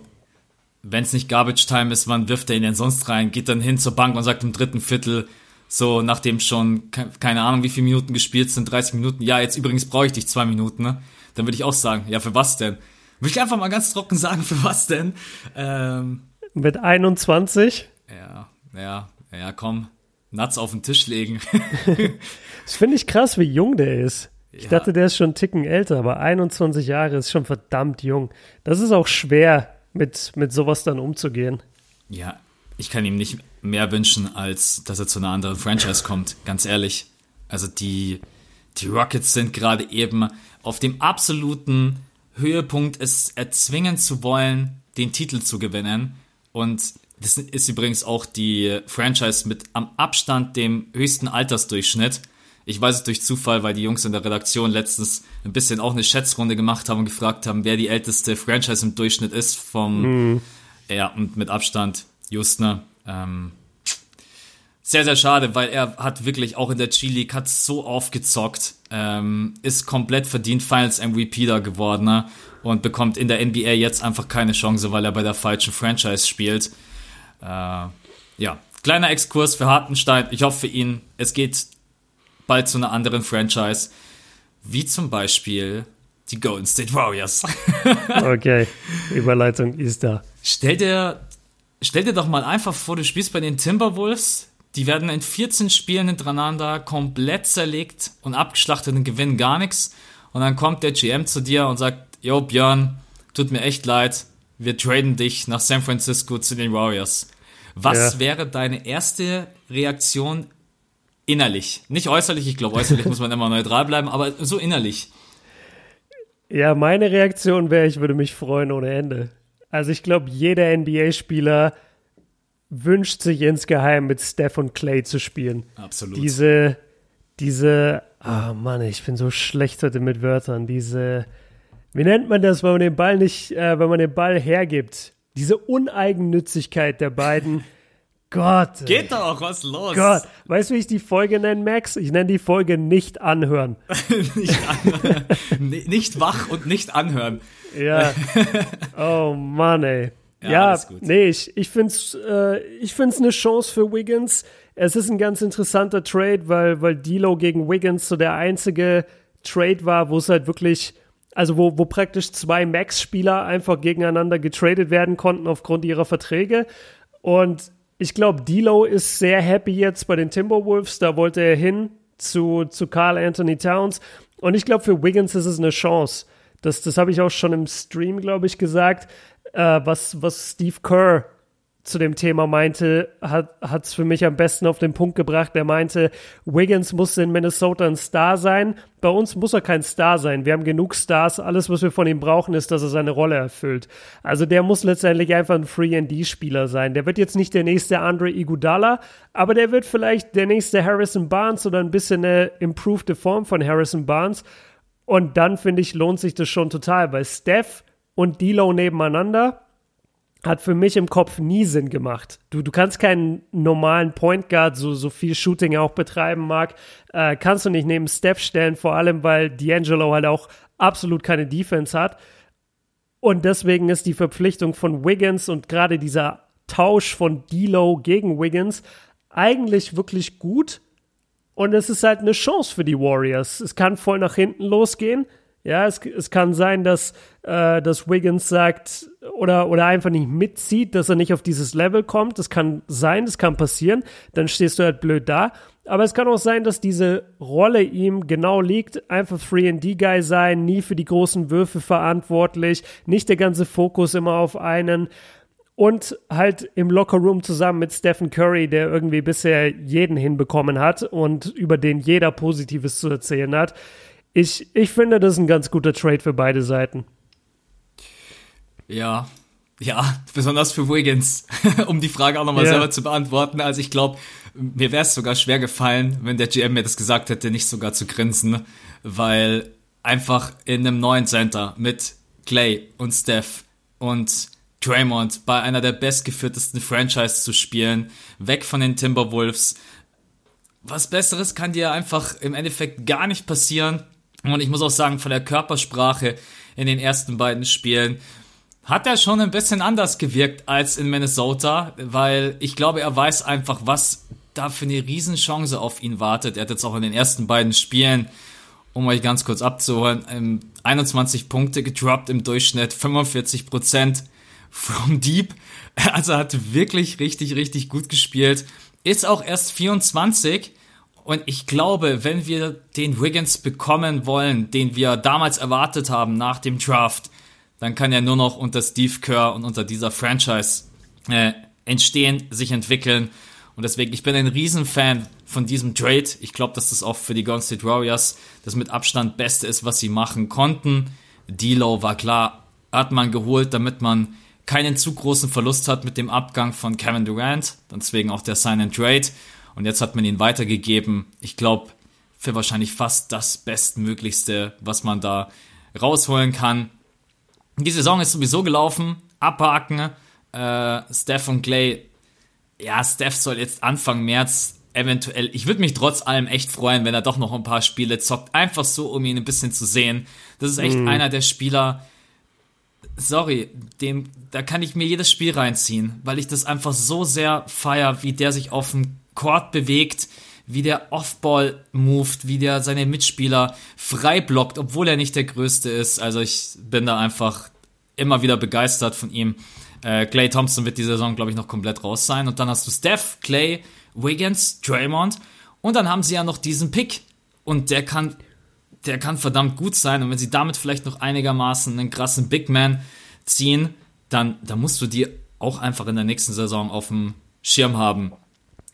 wenn es nicht Garbage Time ist, wann wirft er ihn denn sonst rein? Geht dann hin zur Bank und sagt im dritten Viertel, so, nachdem schon, keine Ahnung, wie viele Minuten gespielt sind, 30 Minuten, ja, jetzt übrigens brauche ich dich zwei Minuten, ne? Dann würde ich auch sagen, ja, für was denn? Würde ich einfach mal ganz trocken sagen, für was denn? Ähm, Mit 21? Ja, ja, ja, komm. Nuts auf den Tisch legen. das finde ich krass, wie jung der ist. Ich ja. dachte, der ist schon einen Ticken älter, aber 21 Jahre ist schon verdammt jung. Das ist auch schwer, mit, mit sowas dann umzugehen. Ja, ich kann ihm nicht mehr wünschen, als dass er zu einer anderen Franchise kommt, ganz ehrlich. Also die, die Rockets sind gerade eben auf dem absoluten Höhepunkt, es erzwingen zu wollen, den Titel zu gewinnen. Und das ist übrigens auch die Franchise mit am Abstand dem höchsten Altersdurchschnitt. Ich weiß es durch Zufall, weil die Jungs in der Redaktion letztens ein bisschen auch eine Schätzrunde gemacht haben und gefragt haben, wer die älteste Franchise im Durchschnitt ist vom, mhm. ja, und mit Abstand Justner. Ähm, sehr, sehr schade, weil er hat wirklich auch in der G-League hat so aufgezockt, ähm, ist komplett verdient Finals MVP da geworden ne? und bekommt in der NBA jetzt einfach keine Chance, weil er bei der falschen Franchise spielt. Äh, ja, kleiner Exkurs für Hartenstein. Ich hoffe für ihn, es geht bald zu einer anderen Franchise, wie zum Beispiel die Golden State Warriors. okay, Überleitung ist da. Stell dir, stell dir doch mal einfach vor, du spielst bei den Timberwolves. Die werden in 14 Spielen hintereinander komplett zerlegt und abgeschlachtet und gewinnen gar nichts. Und dann kommt der GM zu dir und sagt, yo Björn, tut mir echt leid, wir traden dich nach San Francisco zu den Warriors. Was ja. wäre deine erste Reaktion innerlich? Nicht äußerlich, ich glaube, äußerlich muss man immer neutral bleiben, aber so innerlich. Ja, meine Reaktion wäre, ich würde mich freuen ohne Ende. Also ich glaube, jeder NBA-Spieler wünscht sich insgeheim mit Steph und Clay zu spielen. Absolut. Diese, diese, oh Mann, ich bin so schlecht heute mit Wörtern, diese, wie nennt man das, wenn man den Ball nicht, äh, wenn man den Ball hergibt? Diese Uneigennützigkeit der beiden. Gott. Geht doch, was los? Gott. Weißt du, wie ich die Folge nenne, Max? Ich nenne die Folge nicht anhören. nicht anhören. nicht wach und nicht anhören. Ja. Oh Mann, ey. Ja, ja nee, ich, ich finde es äh, ich find's eine Chance für Wiggins. Es ist ein ganz interessanter Trade, weil, weil D'Lo gegen Wiggins so der einzige Trade war, wo es halt wirklich also wo, wo praktisch zwei Max-Spieler einfach gegeneinander getradet werden konnten aufgrund ihrer Verträge. Und ich glaube, D'Lo ist sehr happy jetzt bei den Timberwolves. Da wollte er hin zu, zu Carl Anthony Towns. Und ich glaube, für Wiggins ist es eine Chance. Das, das habe ich auch schon im Stream, glaube ich, gesagt, äh, was, was Steve Kerr zu dem Thema meinte, hat es für mich am besten auf den Punkt gebracht. Er meinte, Wiggins muss in Minnesota ein Star sein. Bei uns muss er kein Star sein. Wir haben genug Stars. Alles, was wir von ihm brauchen, ist, dass er seine Rolle erfüllt. Also der muss letztendlich einfach ein Free-and-D-Spieler sein. Der wird jetzt nicht der nächste Andre Iguodala, aber der wird vielleicht der nächste Harrison Barnes oder ein bisschen eine improved Form von Harrison Barnes. Und dann, finde ich, lohnt sich das schon total, weil Steph und D'Lo nebeneinander hat für mich im Kopf nie Sinn gemacht. Du, du kannst keinen normalen Point Guard, so, so viel Shooting er auch betreiben mag, äh, kannst du nicht neben Steph stellen, vor allem weil D'Angelo halt auch absolut keine Defense hat. Und deswegen ist die Verpflichtung von Wiggins und gerade dieser Tausch von D'Lo gegen Wiggins eigentlich wirklich gut. Und es ist halt eine Chance für die Warriors. Es kann voll nach hinten losgehen. Ja, es, es kann sein, dass, äh, dass Wiggins sagt oder, oder einfach nicht mitzieht, dass er nicht auf dieses Level kommt. Das kann sein, das kann passieren. Dann stehst du halt blöd da. Aber es kann auch sein, dass diese Rolle ihm genau liegt. Einfach 3D-Guy sein, nie für die großen Würfe verantwortlich, nicht der ganze Fokus immer auf einen. Und halt im Lockerroom zusammen mit Stephen Curry, der irgendwie bisher jeden hinbekommen hat und über den jeder Positives zu erzählen hat. Ich, ich finde, das ist ein ganz guter Trade für beide Seiten. Ja, ja, besonders für Wiggins, um die Frage auch nochmal ja. selber zu beantworten. Also ich glaube, mir wäre es sogar schwer gefallen, wenn der GM mir das gesagt hätte, nicht sogar zu grinsen, weil einfach in einem neuen Center mit Clay und Steph und Draymond bei einer der bestgeführtesten Franchise zu spielen, weg von den Timberwolves. Was Besseres kann dir einfach im Endeffekt gar nicht passieren. Und ich muss auch sagen, von der Körpersprache in den ersten beiden Spielen hat er schon ein bisschen anders gewirkt als in Minnesota, weil ich glaube, er weiß einfach, was da für eine Riesenchance auf ihn wartet. Er hat jetzt auch in den ersten beiden Spielen, um euch ganz kurz abzuholen, 21 Punkte gedroppt im Durchschnitt, 45 Prozent from deep. Also hat wirklich richtig, richtig gut gespielt. Ist auch erst 24 und ich glaube, wenn wir den Wiggins bekommen wollen, den wir damals erwartet haben nach dem Draft, dann kann er nur noch unter Steve Kerr und unter dieser Franchise äh, entstehen, sich entwickeln. Und deswegen, ich bin ein Riesenfan von diesem Trade. Ich glaube, dass das auch für die Golden State Warriors das mit Abstand Beste ist, was sie machen konnten. D-Low war klar, hat man geholt, damit man keinen zu großen Verlust hat mit dem Abgang von Kevin Durant. Deswegen auch der Sign and Trade. Und jetzt hat man ihn weitergegeben. Ich glaube, für wahrscheinlich fast das Bestmöglichste, was man da rausholen kann. Die Saison ist sowieso gelaufen. Abhaken. Äh, Steph und Clay. Ja, Steph soll jetzt Anfang März eventuell. Ich würde mich trotz allem echt freuen, wenn er doch noch ein paar Spiele zockt. Einfach so, um ihn ein bisschen zu sehen. Das ist echt mm. einer der Spieler. Sorry, dem, da kann ich mir jedes Spiel reinziehen, weil ich das einfach so sehr feier, wie der sich auf dem Court bewegt, wie der Offball moved, wie der seine Mitspieler frei blockt, obwohl er nicht der Größte ist. Also ich bin da einfach immer wieder begeistert von ihm. Äh, Clay Thompson wird die Saison, glaube ich, noch komplett raus sein. Und dann hast du Steph, Clay, Wiggins, Draymond. Und dann haben sie ja noch diesen Pick. Und der kann, der kann verdammt gut sein. Und wenn sie damit vielleicht noch einigermaßen einen krassen Big Man ziehen, dann, dann musst du die auch einfach in der nächsten Saison auf dem Schirm haben.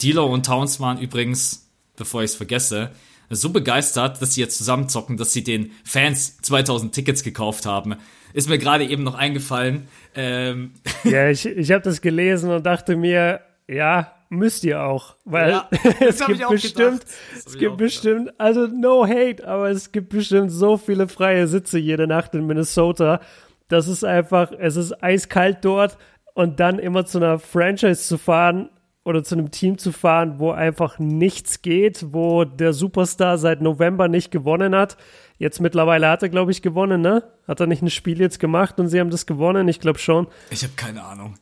Dealer und Towns waren übrigens, bevor ich es vergesse, so begeistert, dass sie jetzt zusammenzocken, dass sie den Fans 2000 Tickets gekauft haben. Ist mir gerade eben noch eingefallen. Ähm. Ja, ich, ich habe das gelesen und dachte mir, ja, müsst ihr auch, weil ja, es gibt bestimmt, es gibt bestimmt, gedacht. also no hate, aber es gibt bestimmt so viele freie Sitze jede Nacht in Minnesota. Das ist einfach, es ist eiskalt dort und dann immer zu einer Franchise zu fahren, oder zu einem Team zu fahren, wo einfach nichts geht, wo der Superstar seit November nicht gewonnen hat. Jetzt mittlerweile hat er, glaube ich, gewonnen, ne? Hat er nicht ein Spiel jetzt gemacht und sie haben das gewonnen? Ich glaube schon. Ich habe keine Ahnung.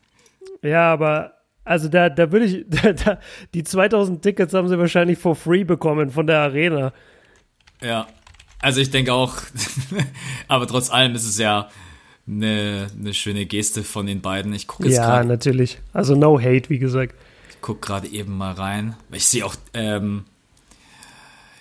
Ja, aber also da, da würde ich, da, da, die 2000 Tickets haben sie wahrscheinlich for free bekommen von der Arena. Ja, also ich denke auch, aber trotz allem ist es ja eine, eine schöne Geste von den beiden. Ich gucke jetzt Ja, grad. natürlich. Also no hate, wie gesagt guck gerade eben mal rein. Ich sehe auch, ähm,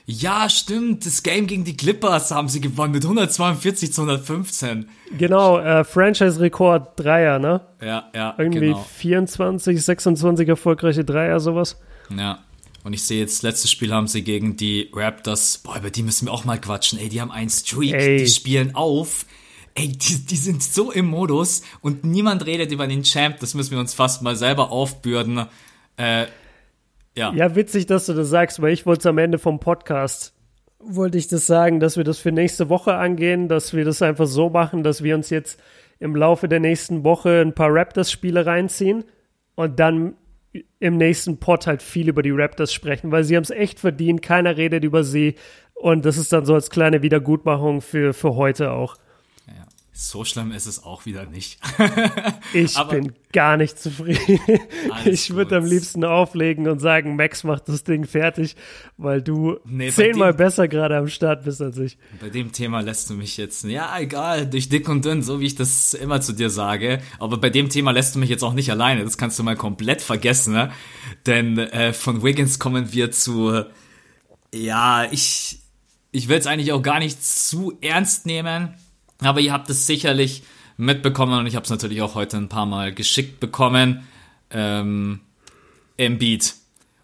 Ja, stimmt. Das Game gegen die Clippers haben sie gewonnen mit 142 zu 115. Genau, äh, Franchise-Rekord Dreier, ne? Ja, ja. Irgendwie genau. 24, 26 erfolgreiche Dreier, sowas. Ja. Und ich sehe jetzt, letztes Spiel haben sie gegen die Raptors. Boah, über die müssen wir auch mal quatschen. Ey, die haben einen Streak, Ey. die spielen auf. Ey, die, die sind so im Modus und niemand redet über den Champ. Das müssen wir uns fast mal selber aufbürden. Äh, ja. Ja, witzig, dass du das sagst, weil ich wollte am Ende vom Podcast, wollte ich das sagen, dass wir das für nächste Woche angehen, dass wir das einfach so machen, dass wir uns jetzt im Laufe der nächsten Woche ein paar Raptors-Spiele reinziehen und dann im nächsten Pod halt viel über die Raptors sprechen, weil sie haben es echt verdient, keiner redet über sie und das ist dann so als kleine Wiedergutmachung für, für heute auch. So schlimm ist es auch wieder nicht. Ich Aber- bin gar nicht zufrieden. Ich würde am liebsten auflegen und sagen, Max macht das Ding fertig, weil du Nee, zehnmal dem- besser gerade am Start bist als ich. Bei dem Thema lässt du mich jetzt, ja, egal, durch dick und dünn, so wie ich das immer zu dir sage. Aber bei dem Thema lässt du mich jetzt auch nicht alleine. Das kannst du mal komplett vergessen, ne? Denn äh, von Wiggins kommen wir zu, ja, ich, ich will es eigentlich auch gar nicht zu ernst nehmen. Aber ihr habt es sicherlich mitbekommen und ich habe es natürlich auch heute ein paar Mal geschickt bekommen. Ähm, Embiid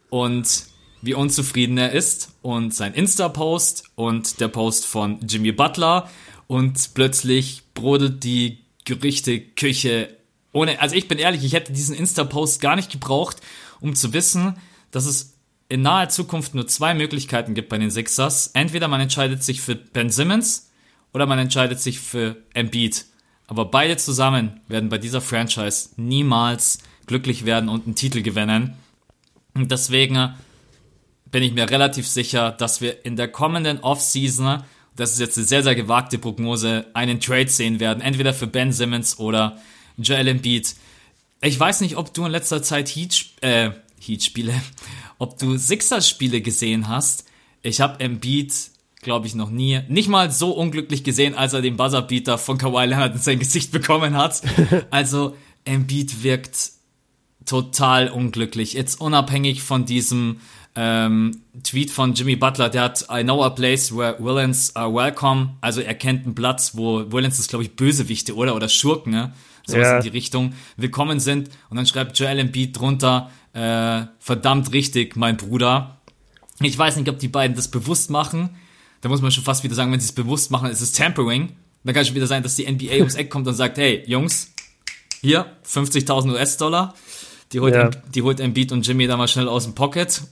und wie unzufrieden er ist und sein Insta-Post und der Post von Jimmy Butler und plötzlich brodelt die Gerüchteküche ohne, also ich bin ehrlich, ich hätte diesen Insta-Post gar nicht gebraucht, um zu wissen, dass es in naher Zukunft nur zwei Möglichkeiten gibt bei den Sixers. Entweder man entscheidet sich für Ben Simmons oder man entscheidet sich für Embiid. Aber beide zusammen werden bei dieser Franchise niemals glücklich werden und einen Titel gewinnen. Und deswegen bin ich mir relativ sicher, dass wir in der kommenden Offseason, das ist jetzt eine sehr, sehr gewagte Prognose, einen Trade sehen werden. Entweder für Ben Simmons oder Joel Embiid. Ich weiß nicht, ob du in letzter Zeit Heat, äh, Heat-Spiele, ob du Sixers-Spiele gesehen hast. Ich habe Embiid, glaube ich, noch nie, nicht mal so unglücklich gesehen, als er den Buzzerbeater von Kawhi Leonard in sein Gesicht bekommen hat. Also Embiid wirkt total unglücklich. Jetzt unabhängig von diesem ähm, Tweet von Jimmy Butler, der hat I know a place where villains are welcome. Also er kennt einen Platz, wo Villains ist, glaube ich, Bösewichte, oder? Oder Schurken, ne? Sowas Ja. in die Richtung willkommen sind. Und dann schreibt Joel Embiid drunter, äh, verdammt richtig, mein Bruder. Ich weiß nicht, ob die beiden das bewusst machen. Da muss man schon fast wieder sagen, wenn sie es bewusst machen, ist es Tampering. Dann kann es schon wieder sein, dass die NBA ums Eck kommt und sagt, hey, Jungs, hier, 50.000 US-Dollar. Die holt, Ja. die holt Embiid und Jimmy da mal schnell aus dem Pocket.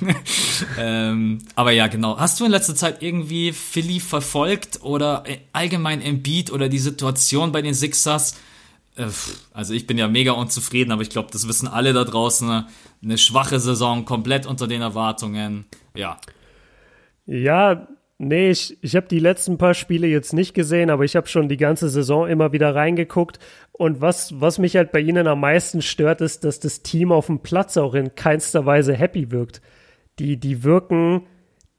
ähm, aber ja, genau. Hast du in letzter Zeit irgendwie Philly verfolgt oder äh, allgemein Embiid oder die Situation bei den Sixers? Äh, Also ich bin ja mega unzufrieden, aber ich glaube, das wissen alle da draußen. Eine schwache Saison, komplett unter den Erwartungen. Ja, Ja, nee, ich, ich habe die letzten paar Spiele jetzt nicht gesehen, aber ich habe schon die ganze Saison immer wieder reingeguckt. Und was, was mich halt bei ihnen am meisten stört, ist, dass das Team auf dem Platz auch in keinster Weise happy wirkt. Die, die wirken,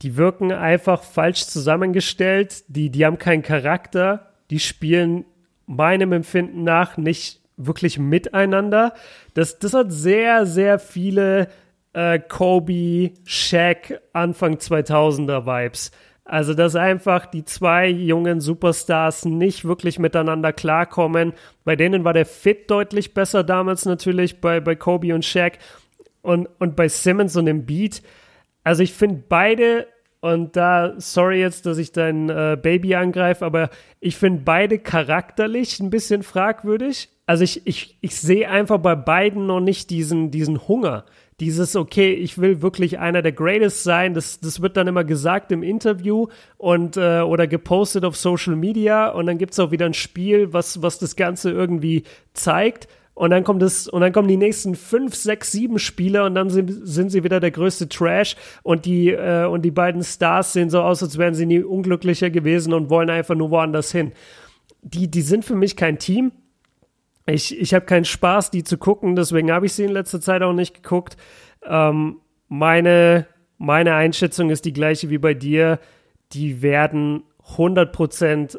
die wirken einfach falsch zusammengestellt, die, die haben keinen Charakter, die spielen meinem Empfinden nach nicht wirklich miteinander. Das, das hat sehr, sehr viele äh, Kobe, Shaq, Anfang 2000er Vibes. Also, dass einfach die zwei jungen Superstars nicht wirklich miteinander klarkommen. Bei denen war der Fit deutlich besser damals natürlich, bei, bei Kobe und Shaq. Und, und bei Simmons und dem Beat. Also, ich finde beide, und da, sorry jetzt, dass ich dein äh, Baby angreife, aber ich finde beide charakterlich ein bisschen fragwürdig. Also, ich, ich, ich sehe einfach bei beiden noch nicht diesen, diesen Hunger dieses, okay, ich will wirklich einer der Greatest sein, das, das wird dann immer gesagt im Interview und äh, oder gepostet auf Social Media und dann gibt's auch wieder ein Spiel, was, was das Ganze irgendwie zeigt. Und dann kommt es, und dann kommen die nächsten fünf, sechs, sieben Spiele und dann sind, sind sie wieder der größte Trash und die, äh, und die beiden Stars sehen so aus, als wären sie nie unglücklicher gewesen und wollen einfach nur woanders hin. Die, die sind für mich kein Team. Ich, ich habe keinen Spaß, die zu gucken, deswegen habe ich sie in letzter Zeit auch nicht geguckt. Ähm, meine, meine Einschätzung ist die gleiche wie bei dir. Die werden 100%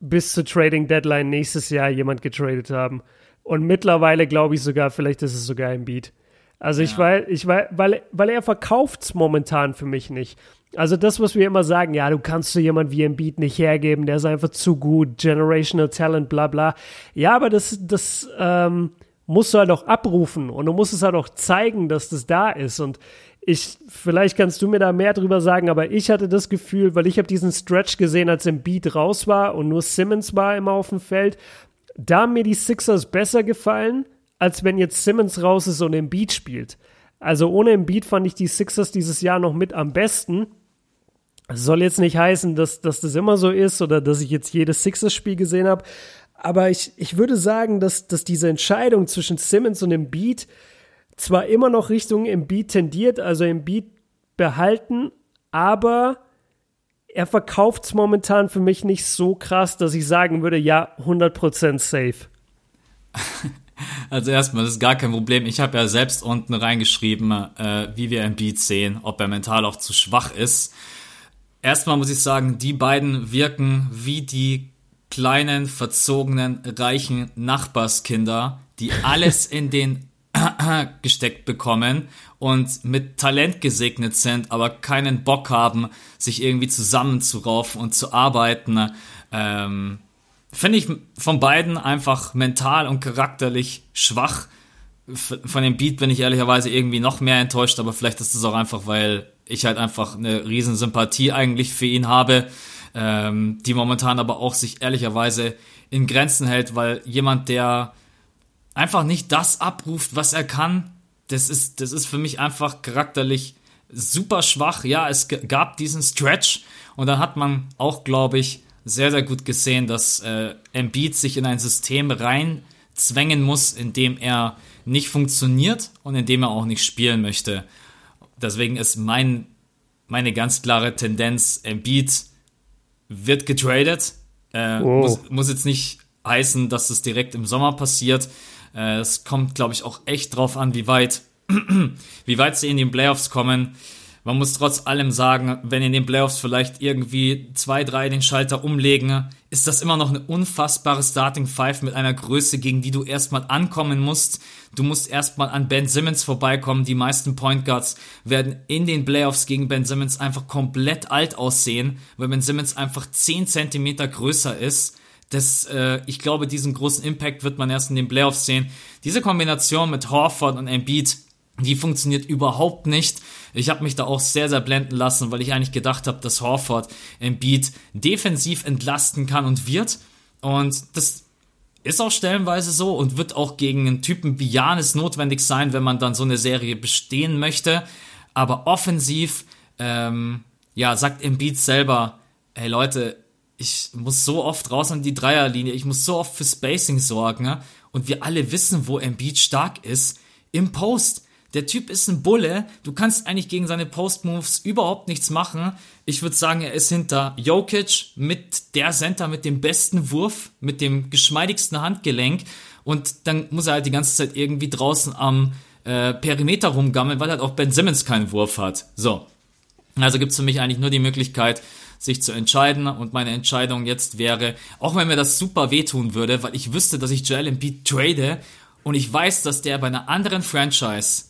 bis zur Trading Deadline nächstes Jahr jemand getradet haben. Und mittlerweile glaube ich sogar, vielleicht ist es sogar ein Beat. Also ich weiß, ich weiß, weil, weil er verkauft es momentan für mich nicht. Also das, was wir immer sagen, ja, du kannst so jemand wie Embiid nicht hergeben, der ist einfach zu gut, generational talent, bla bla. Ja, aber das, das ähm, musst du halt auch abrufen und du musst es halt auch zeigen, dass das da ist. Und ich, vielleicht kannst du mir da mehr drüber sagen, aber ich hatte das Gefühl, weil ich habe diesen Stretch gesehen, als Embiid raus war und nur Simmons war immer auf dem Feld, da haben mir die Sixers besser gefallen, als wenn jetzt Simmons raus ist und Embiid spielt. Also ohne Embiid fand ich die Sixers dieses Jahr noch mit am besten. Das soll jetzt nicht heißen, dass, dass das immer so ist oder dass ich jetzt jedes Sixers-Spiel gesehen habe. Aber ich, ich würde sagen, dass, dass diese Entscheidung zwischen Simmons und Embiid zwar immer noch Richtung Embiid tendiert, also Embiid behalten, aber er verkauft es momentan für mich nicht so krass, dass ich sagen würde, ja, 100% safe. Also erstmal, das ist gar kein Problem. Ich habe ja selbst unten reingeschrieben, äh, wie wir Embiid sehen, ob er mental auch zu schwach ist. Erstmal muss ich sagen, die beiden wirken wie die kleinen, verzogenen, reichen Nachbarskinder, die alles in den gesteckt bekommen und mit Talent gesegnet sind, aber keinen Bock haben, sich irgendwie zusammenzuraufen und zu arbeiten. Ähm, Finde ich von beiden einfach mental und charakterlich schwach. Von dem Beat bin ich ehrlicherweise irgendwie noch mehr enttäuscht, aber vielleicht ist es auch einfach, weil ich halt einfach eine riesen Sympathie eigentlich für ihn habe, ähm, die momentan aber auch sich ehrlicherweise in Grenzen hält, weil jemand, der einfach nicht das abruft, was er kann, das ist, das ist für mich einfach charakterlich super schwach. Ja, es gab diesen Stretch und dann hat man auch, glaube ich, sehr, sehr gut gesehen, dass äh, Embiid sich in ein System reinzwängen muss, in dem er nicht funktioniert und in dem er auch nicht spielen möchte. Deswegen ist mein, meine ganz klare Tendenz, Embiid wird getradet. Äh, oh. muss, muss jetzt nicht heißen, dass es direkt im Sommer passiert. Äh, es kommt, glaube ich, auch echt drauf an, wie weit, wie weit sie in den Playoffs kommen. Man muss trotz allem sagen, wenn in den Playoffs vielleicht irgendwie zwei, drei den Schalter umlegen, ist das immer noch eine unfassbare Starting Five mit einer Größe, gegen die du erstmal ankommen musst. Du musst erstmal an Ben Simmons vorbeikommen. Die meisten Point Guards werden in den Playoffs gegen Ben Simmons einfach komplett alt aussehen, weil Ben Simmons einfach 10 Zentimeter größer ist. Das, äh, ich glaube, diesen großen Impact wird man erst in den Playoffs sehen. Diese Kombination mit Horford und Embiid, die funktioniert überhaupt nicht. Ich habe mich da auch sehr, sehr blenden lassen, weil ich eigentlich gedacht habe, dass Horford Embiid defensiv entlasten kann und wird. Und das ist auch stellenweise so und wird auch gegen einen Typen wie Janis notwendig sein, wenn man dann so eine Serie bestehen möchte. Aber offensiv, ähm, ja, sagt Embiid selber, hey Leute, ich muss so oft raus an die Dreierlinie, ich muss so oft für Spacing sorgen. Ne? Und wir alle wissen, wo Embiid stark ist. Im Post. Der Typ ist ein Bulle. Du kannst eigentlich gegen seine Post-Moves überhaupt nichts machen. Ich würde sagen, er ist hinter Jokic mit der Center mit dem besten Wurf, mit dem geschmeidigsten Handgelenk. Und dann muss er halt die ganze Zeit irgendwie draußen am äh, Perimeter rumgammeln, weil halt auch Ben Simmons keinen Wurf hat. So. Also gibt's für mich eigentlich nur die Möglichkeit, sich zu entscheiden. Und meine Entscheidung jetzt wäre, auch wenn mir das super wehtun würde, weil ich wüsste, dass ich Joel Embiid trade und ich weiß, dass der bei einer anderen Franchise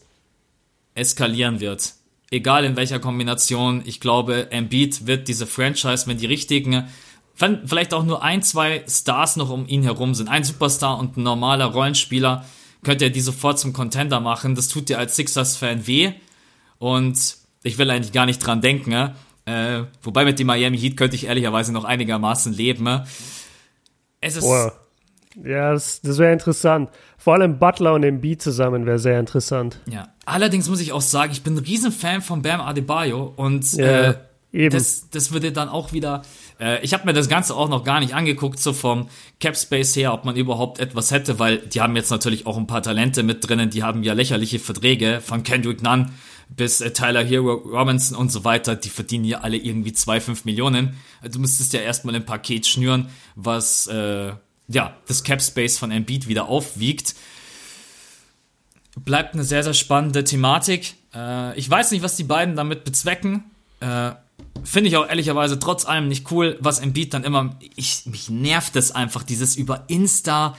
eskalieren wird. Egal in welcher Kombination. Ich glaube, Embiid wird diese Franchise, wenn die richtigen, vielleicht auch nur ein, zwei Stars noch um ihn herum sind, ein Superstar und ein normaler Rollenspieler, könnte er die sofort zum Contender machen. Das tut dir als Sixers-Fan weh. Und ich will eigentlich gar nicht dran denken. Äh, wobei mit dem Miami Heat könnte ich ehrlicherweise noch einigermaßen leben. Es ist. Boah. Ja, das, das wäre interessant. Vor allem Butler und Embiid zusammen wäre sehr interessant. Ja. Allerdings muss ich auch sagen, ich bin ein Riesenfan von Bam Adebayo und ja, äh, eben. Das, das würde dann auch wieder. Äh, ich habe mir das Ganze auch noch gar nicht angeguckt, so vom Cap Space her, ob man überhaupt etwas hätte, weil die haben jetzt natürlich auch ein paar Talente mit drinnen, die haben ja lächerliche Verträge von Kendrick Nunn bis äh, Tyler Hero Robinson und so weiter, die verdienen ja alle irgendwie zwei fünf Millionen. Du müsstest ja erstmal ein Paket schnüren, was äh, ja, das Cap Space von Embiid wieder aufwiegt. Bleibt eine sehr, sehr spannende Thematik. Äh, ich weiß nicht, was die beiden damit bezwecken. Äh, Finde ich auch ehrlicherweise trotz allem nicht cool, was Embiid dann immer. Ich, mich nervt es einfach, dieses über Insta.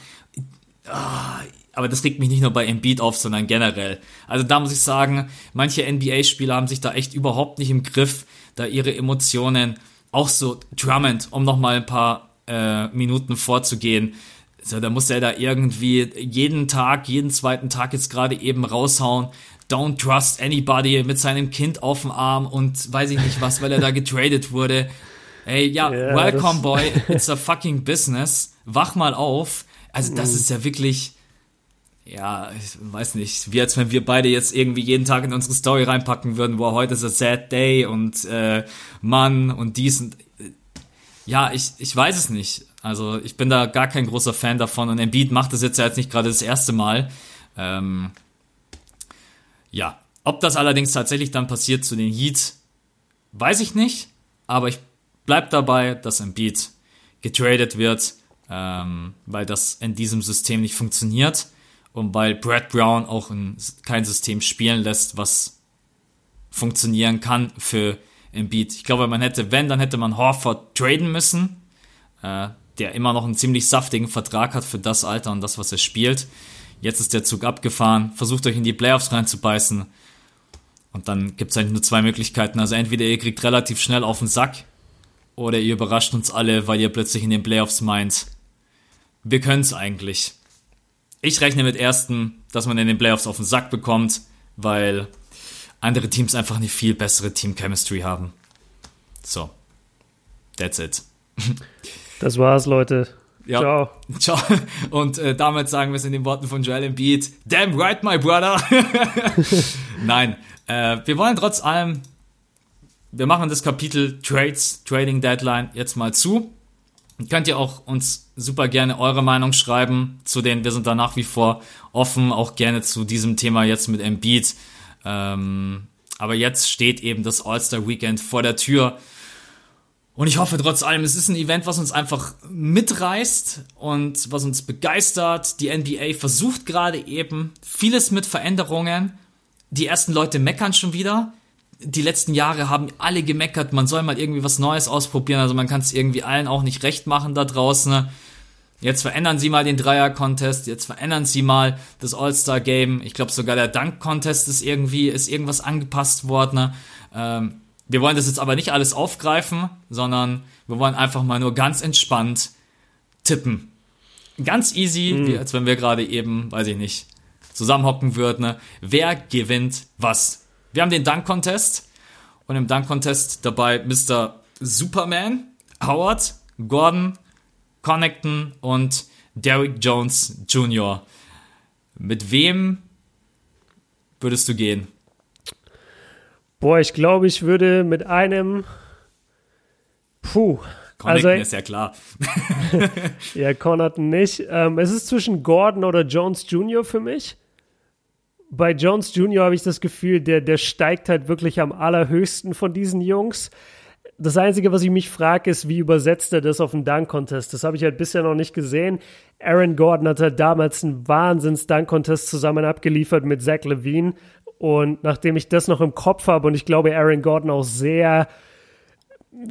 Oh, aber das regt mich nicht nur bei Embiid auf, sondern generell. Also da muss ich sagen, manche NBA-Spieler haben sich da echt überhaupt nicht im Griff, da ihre Emotionen auch so Drummond, um nochmal ein paar äh, Minuten vorzugehen. So, da muss er da irgendwie jeden Tag, jeden zweiten Tag jetzt gerade eben raushauen. Don't trust anybody mit seinem Kind auf dem Arm und weiß ich nicht was, weil er da getradet wurde. Ey, ja, yeah, welcome boy, it's a fucking business. Wach mal auf. Also das mm. ist ja wirklich, ja, ich weiß nicht, wie als wenn wir beide jetzt irgendwie jeden Tag in unsere Story reinpacken würden, wo heute ist a sad day und äh, Mann und dies und äh, ja, ich, ich weiß es nicht. Also ich bin da gar kein großer Fan davon und Embiid macht das jetzt ja jetzt nicht gerade das erste Mal. Ähm, ja, ob das allerdings tatsächlich dann passiert zu den Heat, weiß ich nicht, aber ich bleib dabei, dass Embiid getradet wird, ähm, weil das in diesem System nicht funktioniert und weil Brad Brown auch in, kein System spielen lässt, was funktionieren kann für Embiid. Ich glaube, man hätte, wenn, dann hätte man Horford traden müssen, äh, der immer noch einen ziemlich saftigen Vertrag hat für das Alter und das, was er spielt. Jetzt ist der Zug abgefahren, versucht euch in die Playoffs reinzubeißen. Und dann gibt es eigentlich nur zwei Möglichkeiten. Also entweder ihr kriegt relativ schnell auf den Sack oder ihr überrascht uns alle, weil ihr plötzlich in den Playoffs meint, wir können es eigentlich. Ich rechne mit ersten, dass man in den Playoffs auf den Sack bekommt, weil andere Teams einfach eine viel bessere Team-Chemistry haben. So. That's it. Das war's, Leute. Ja. Ciao. Ciao. Und äh, damit sagen wir es in den Worten von Joel Embiid. Damn right, my brother. Nein. Äh, wir wollen trotz allem, wir machen das Kapitel Trades, Trading Deadline jetzt mal zu. Könnt ihr auch uns super gerne eure Meinung schreiben zu den, wir sind da nach wie vor offen, auch gerne zu diesem Thema jetzt mit Embiid. Ähm, aber jetzt steht eben das All-Star Weekend vor der Tür. Und ich hoffe trotz allem, es ist ein Event, was uns einfach mitreißt und was uns begeistert. Die NBA versucht gerade eben vieles mit Veränderungen. Die ersten Leute meckern schon wieder die letzten Jahre haben alle gemeckert, man soll mal irgendwie was Neues ausprobieren, also man kann es irgendwie allen auch nicht recht machen da draußen. Jetzt verändern sie mal den Dreier-Contest, jetzt verändern sie mal das All-Star-Game. Ich glaube sogar der Dunk-Contest ist irgendwie, ist irgendwas angepasst worden. Ne? Ähm, wir wollen das jetzt aber nicht alles aufgreifen, sondern wir wollen einfach mal nur ganz entspannt tippen. Ganz easy, mhm. wie als wenn wir gerade eben, weiß ich nicht, zusammenhocken würden. Ne? Wer gewinnt was? Wir haben den Dunk-Contest und im Dunk-Contest dabei Mr. Superman, Howard, Gordon, Connecton und Derrick Jones Jr. Mit wem würdest du gehen? Boah, ich glaube, ich würde mit einem. Puh. Connaughton also, ist ja klar. ja, Connaughton nicht. Ähm, es ist zwischen Gordon oder Jones Jr. für mich bei Jones Jr. habe ich das Gefühl, der, der steigt halt wirklich am allerhöchsten von diesen Jungs. Das Einzige, was ich mich frage, ist, wie übersetzt er das auf den Dunk-Contest? Das habe ich halt bisher noch nicht gesehen. Aaron Gordon hat halt damals einen Wahnsinns-Dunk-Contest zusammen abgeliefert mit Zach Levine. Und nachdem ich das noch im Kopf habe und ich glaube, Aaron Gordon auch sehr,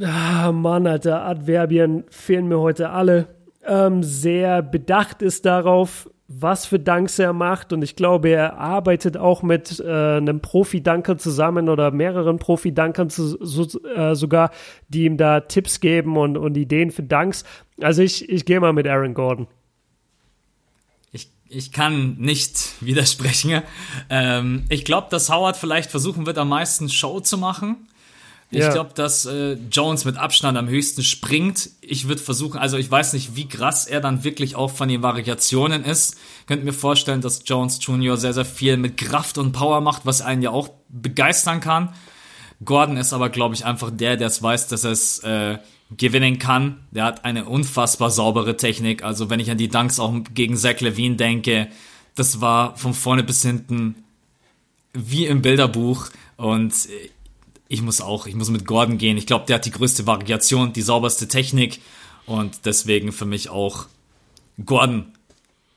ah, Mann, Alter, Adverbien fehlen mir heute alle, ähm, sehr bedacht ist darauf, was für Dunks er macht. Und ich glaube, er arbeitet auch mit äh, einem Profi-Dunker zusammen oder mehreren Profi-Dunkern so, äh, sogar, die ihm da Tipps geben und, und Ideen für Dunks. Also ich, ich gehe mal mit Aaron Gordon. Ich, ich kann nicht widersprechen. Ähm, ich glaube, dass Howard vielleicht versuchen wird, am meisten Show zu machen. Ich glaube, dass äh, Jones mit Abstand am höchsten springt. Ich würde versuchen, also ich weiß nicht, wie krass er dann wirklich auch von den Variationen ist. Könnt mir vorstellen, dass Jones Jr. sehr, sehr viel mit Kraft und Power macht, was einen ja auch begeistern kann. Gordon ist aber, glaube ich, einfach der, der es weiß, dass er es äh, gewinnen kann. Der hat eine unfassbar saubere Technik. Also wenn ich an die Dunks auch gegen Zach Levine denke, das war von vorne bis hinten wie im Bilderbuch. Und äh, ich muss auch, ich muss mit Gordon gehen. Ich glaube, der hat die größte Variation, die sauberste Technik und deswegen für mich auch Gordon.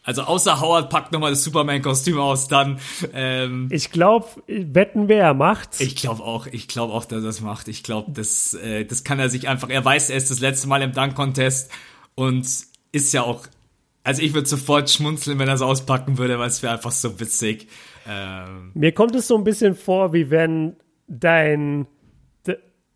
Also außer Howard packt nochmal das Superman-Kostüm aus, dann. Ähm, ich glaube, wetten wer macht's. Ich glaube auch, ich glaube auch, dass er das macht. Ich glaube, das, äh, das kann er sich einfach. Er weiß, er ist das letzte Mal im Dunk-Contest und ist ja auch also ich würde sofort schmunzeln, wenn er es auspacken würde, weil es wäre einfach so witzig. Ähm. Mir kommt es so ein bisschen vor, wie wenn dein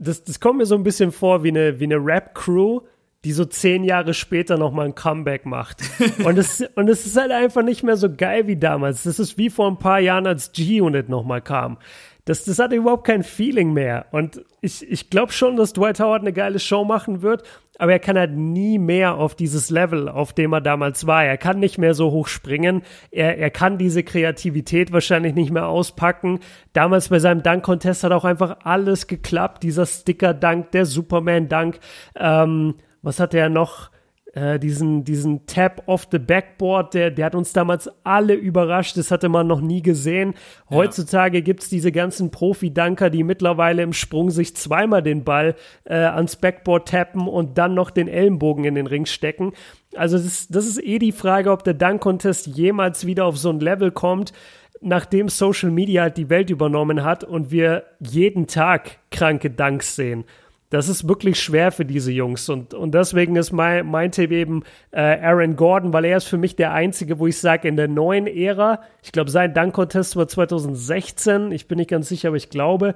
das, das kommt mir so ein bisschen vor wie eine, wie eine Rap-Crew, die so zehn Jahre später nochmal ein Comeback macht. Und es, und es ist halt einfach nicht mehr so geil wie damals. Das ist wie vor ein paar Jahren, als G-Unit nochmal kam. Das, das hat überhaupt kein Feeling mehr. Und ich, ich glaube schon, dass Dwight Howard eine geile Show machen wird, aber er kann halt nie mehr auf dieses Level, auf dem er damals war. Er kann nicht mehr so hoch springen. Er, er kann diese Kreativität wahrscheinlich nicht mehr auspacken. Damals bei seinem Dunk-Contest hat auch einfach alles geklappt. Dieser Sticker-Dunk, der Superman-Dunk. Ähm, was hat er noch? Äh, diesen, diesen Tap off the Backboard, der, der hat uns damals alle überrascht. Das hatte man noch nie gesehen. Heutzutage ja. gibt es diese ganzen Profi-Dunker, die mittlerweile im Sprung sich zweimal den Ball äh, ans Backboard tappen und dann noch den Ellenbogen in den Ring stecken. Also das, ist, das ist eh die Frage, ob der Dunk-Contest jemals wieder auf so ein Level kommt, nachdem Social Media halt die Welt übernommen hat und wir jeden Tag kranke Dunks sehen das ist wirklich schwer für diese Jungs. Und, und deswegen ist mein, mein Tipp eben äh, Aaron Gordon, weil er ist für mich der Einzige, wo ich sage, in der neuen Ära, ich glaube, sein Dunk-Contest war 2016, ich bin nicht ganz sicher, aber ich glaube,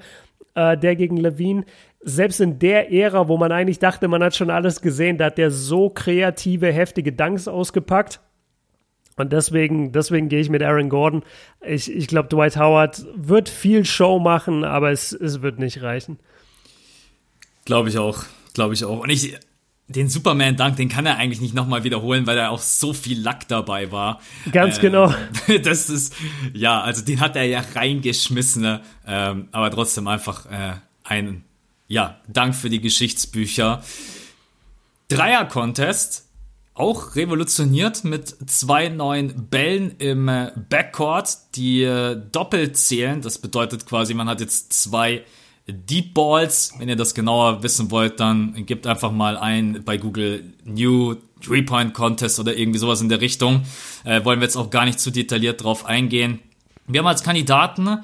äh, der gegen Levine, selbst in der Ära, wo man eigentlich dachte, man hat schon alles gesehen, da hat der so kreative, heftige Dunks ausgepackt. Und deswegen, deswegen gehe ich mit Aaron Gordon. Ich, ich glaube, Dwight Howard wird viel Show machen, aber es, es wird nicht reichen. Glaube ich auch, glaube ich auch. Und ich, den Superman-Dank, den kann er eigentlich nicht nochmal wiederholen, weil da auch so viel Lack dabei war. Ganz ähm, genau. Das ist, ja, also den hat er ja reingeschmissen, ne? ähm, aber trotzdem einfach äh, ein, ja, Dank für die Geschichtsbücher. Dreier-Contest, auch revolutioniert mit zwei neuen Bällen im äh, Backcourt, die äh, doppelt zählen. Das bedeutet quasi, man hat jetzt zwei Deep Balls. Wenn ihr das genauer wissen wollt, dann gebt einfach mal ein bei Google New Three-Point Contest oder irgendwie sowas in der Richtung. Äh, wollen wir jetzt auch gar nicht zu detailliert drauf eingehen. Wir haben als Kandidaten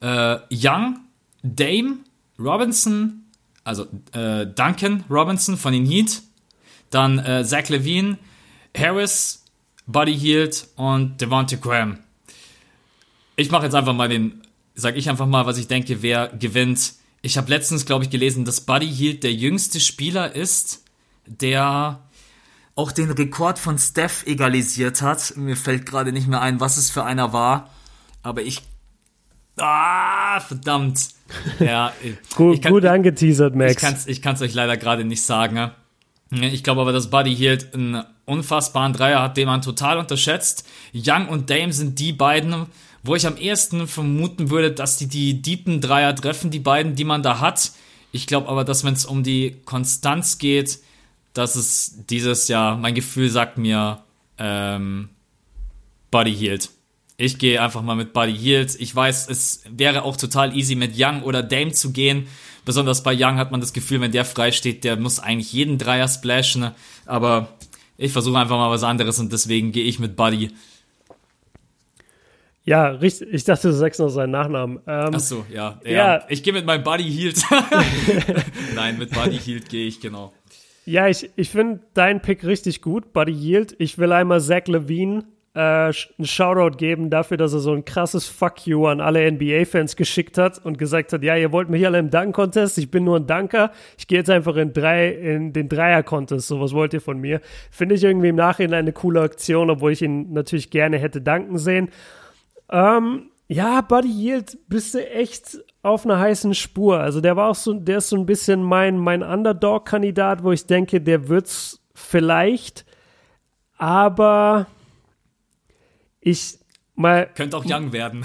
äh, Young, Dame, Robinson, also äh, Duncan Robinson von den Heat, dann äh, Zach Levine, Harris, Buddy Hield und Devontae Graham. Ich mache jetzt einfach mal den, sag ich einfach mal, was ich denke, wer gewinnt. Ich habe letztens, glaube ich, gelesen, dass Buddy Hield der jüngste Spieler ist, der auch den Rekord von Steph egalisiert hat. Mir fällt gerade nicht mehr ein, was es für einer war. Aber ich. Ah, verdammt. Ja, gut, kann, gut angeteasert, Max. Ich kann es euch leider gerade nicht sagen. Ich glaube aber, dass Buddy Hield einen unfassbaren Dreier hat, den man total unterschätzt. Young und Dame sind die beiden, wo ich am ehesten vermuten würde, dass die die deepen Dreier treffen, die beiden, die man da hat. Ich glaube aber, dass wenn es um die Konstanz geht, dass es dieses Jahr, mein Gefühl sagt mir, ähm, Buddy Hield. Ich gehe einfach mal mit Buddy Hield. Ich weiß, es wäre auch total easy mit Young oder Dame zu gehen. Besonders bei Young hat man das Gefühl, wenn der frei steht, der muss eigentlich jeden Dreier splashen. Aber ich versuche einfach mal was anderes und deswegen gehe ich mit Buddy. Ja, richtig. Ich dachte, du sagst noch seinen Nachnamen. Ähm, Ach so, ja. ja. ja. Ich gehe mit meinem Buddy Healed. Nein, mit Buddy Healed gehe ich, genau. Ja, ich, ich finde deinen Pick richtig gut, Buddy Yield. Ich will einmal Zach Levine äh, einen Shoutout geben dafür, dass er so ein krasses Fuck you an alle NBA-Fans geschickt hat und gesagt hat, ja, ihr wollt mich alle im Dunk-Contest, ich bin nur ein Dunker, ich gehe jetzt einfach in, drei, in den Dreier-Contest, so was wollt ihr von mir. Finde ich irgendwie im Nachhinein eine coole Aktion, obwohl ich ihn natürlich gerne hätte danken sehen. Ähm, ja, Buddy Yield bist du echt auf einer heißen Spur. Also der war auch so, der ist so ein bisschen mein, mein Underdog-Kandidat, wo ich denke, der wird's vielleicht, aber ich mal. Könnte auch Young werden.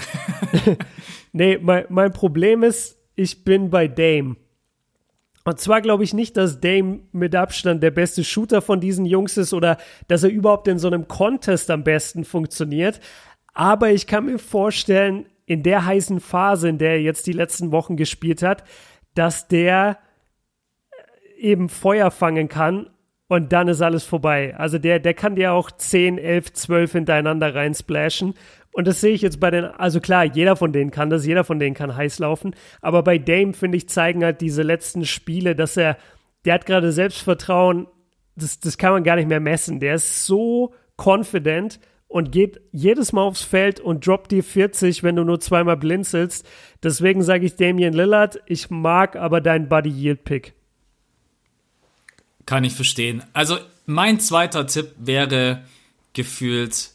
nee, mein, mein Problem ist, ich bin bei Dame. Und zwar glaube ich nicht, dass Dame mit Abstand der beste Shooter von diesen Jungs ist oder dass er überhaupt in so einem Contest am besten funktioniert. Aber ich kann mir vorstellen, in der heißen Phase, in der er jetzt die letzten Wochen gespielt hat, dass der äh, eben Feuer fangen kann und dann ist alles vorbei. Also der, der kann dir auch 10, 11, 12 hintereinander reinsplashen. Und das sehe ich jetzt bei den, also klar, jeder von denen kann das, jeder von denen kann heiß laufen. Aber bei Dame, finde ich, zeigen halt diese letzten Spiele, dass er, der hat gerade Selbstvertrauen, das, das kann man gar nicht mehr messen. Der ist so confident und geht jedes Mal aufs Feld und droppt dir 40, wenn du nur zweimal blinzelst. Deswegen sage ich Damian Lillard. Ich mag aber deinen Buddy Yield Pick. Kann ich verstehen. Also mein zweiter Tipp wäre gefühlt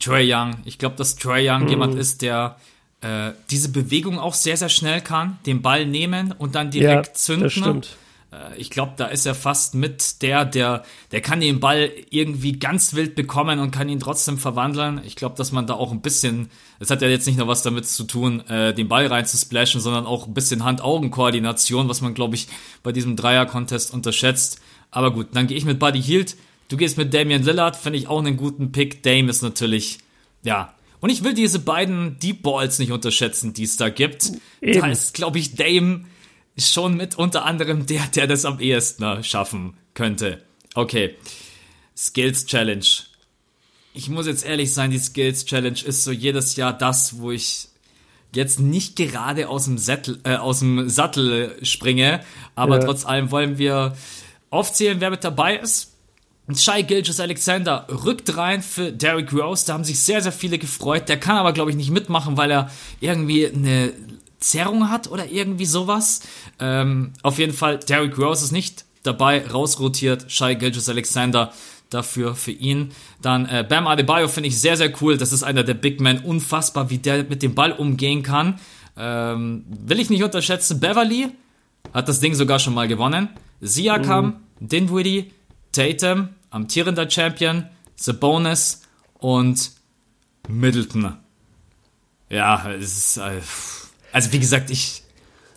Trey Young. Ich glaube, dass Trey Young mhm. jemand ist, der äh, diese Bewegung auch sehr, sehr schnell kann, den Ball nehmen und dann direkt ja, zünden. Das stimmt. Äh, ich glaube, da ist er fast mit der, der, der kann den Ball irgendwie ganz wild bekommen und kann ihn trotzdem verwandeln. Ich glaube, dass man da auch ein bisschen, es hat ja jetzt nicht nur was damit zu tun, äh, den Ball reinzusplashen, sondern auch ein bisschen Hand-Augen-Koordination, was man, glaube ich, bei diesem Dreier-Contest unterschätzt. Aber gut, dann gehe ich mit Buddy Hield. Du gehst mit Damian Lillard, finde ich auch einen guten Pick. Dame ist natürlich, ja. Und ich will diese beiden Deep Balls nicht unterschätzen, die es da gibt. Eben. Da ist, glaube ich, Dame schon mit unter anderem der, der das am ehesten schaffen könnte. Okay. Skills Challenge. Ich muss jetzt ehrlich sein, die Skills Challenge ist so jedes Jahr das, wo ich jetzt nicht gerade aus dem, Sattel, äh, aus dem Sattel springe, aber ja. trotz allem wollen wir aufzählen, wer mit dabei ist. Shai Gilges Alexander rückt rein für Derrick Rose. Da haben sich sehr, sehr viele gefreut. Der kann aber, glaube ich, nicht mitmachen, weil er irgendwie eine Zerrung hat oder irgendwie sowas. Ähm, auf jeden Fall, Derrick Rose ist nicht dabei, rausrotiert. Shai Gilges Alexander dafür für ihn. Dann äh, Bam Adebayo finde ich sehr, sehr cool. Das ist einer der Big Men. Unfassbar, wie der mit dem Ball umgehen kann. Ähm, will ich nicht unterschätzen. Beverly hat das Ding sogar schon mal gewonnen. Siakam, mhm. Dinwiddie, Tatum, amtierender Champion, Sabonis und Middleton. Ja, es ist... Äh, also wie gesagt, ich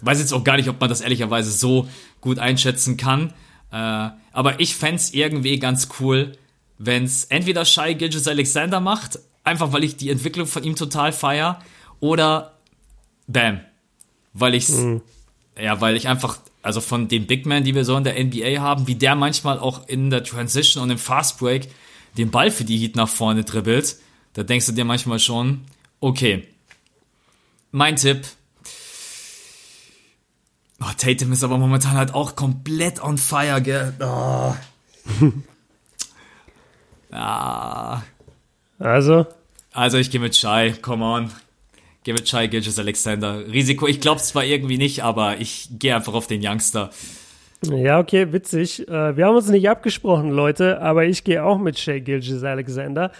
weiß jetzt auch gar nicht, ob man das ehrlicherweise so gut einschätzen kann. Äh, aber ich fände irgendwie ganz cool, wenn es entweder Shai Gilgis Alexander macht, einfach weil ich die Entwicklung von ihm total feier, oder Bam. Weil ich's, mhm. ja, weil ich einfach, also von den Big Men, die wir so in der NBA haben, wie der manchmal auch in der Transition und im Fast Break den Ball für die Heat nach vorne dribbelt, da denkst du dir manchmal schon, okay, mein Tipp, Oh, Tatum ist aber momentan halt auch komplett on fire, gell? Oh. ah. Also? Also ich gehe mit Shy, come on. Gehe mit Shy Gilgis Alexander. Risiko, ich glaube zwar irgendwie nicht, aber ich gehe einfach auf den Youngster. Ja, okay, witzig. Äh, wir haben uns nicht abgesprochen, Leute, aber ich gehe auch mit Shay Gilgis Alexander.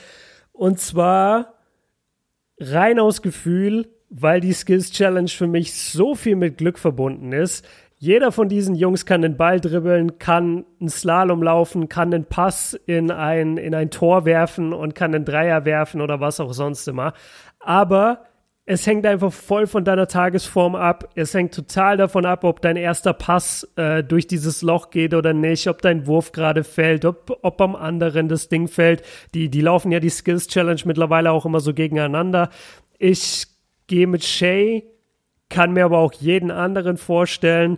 Und zwar rein aus Gefühl, weil die Skills Challenge für mich so viel mit Glück verbunden ist. Jeder von diesen Jungs kann den Ball dribbeln, kann einen Slalom laufen, kann einen Pass in ein, in ein Tor werfen und kann einen Dreier werfen oder was auch sonst immer. Aber es hängt einfach voll von deiner Tagesform ab. Es hängt total davon ab, ob dein erster Pass äh, durch dieses Loch geht oder nicht, ob dein Wurf gerade fällt, ob, ob am anderen das Ding fällt. Die, die laufen ja die Skills Challenge mittlerweile auch immer so gegeneinander. Ich gehe mit Shay, kann mir aber auch jeden anderen vorstellen.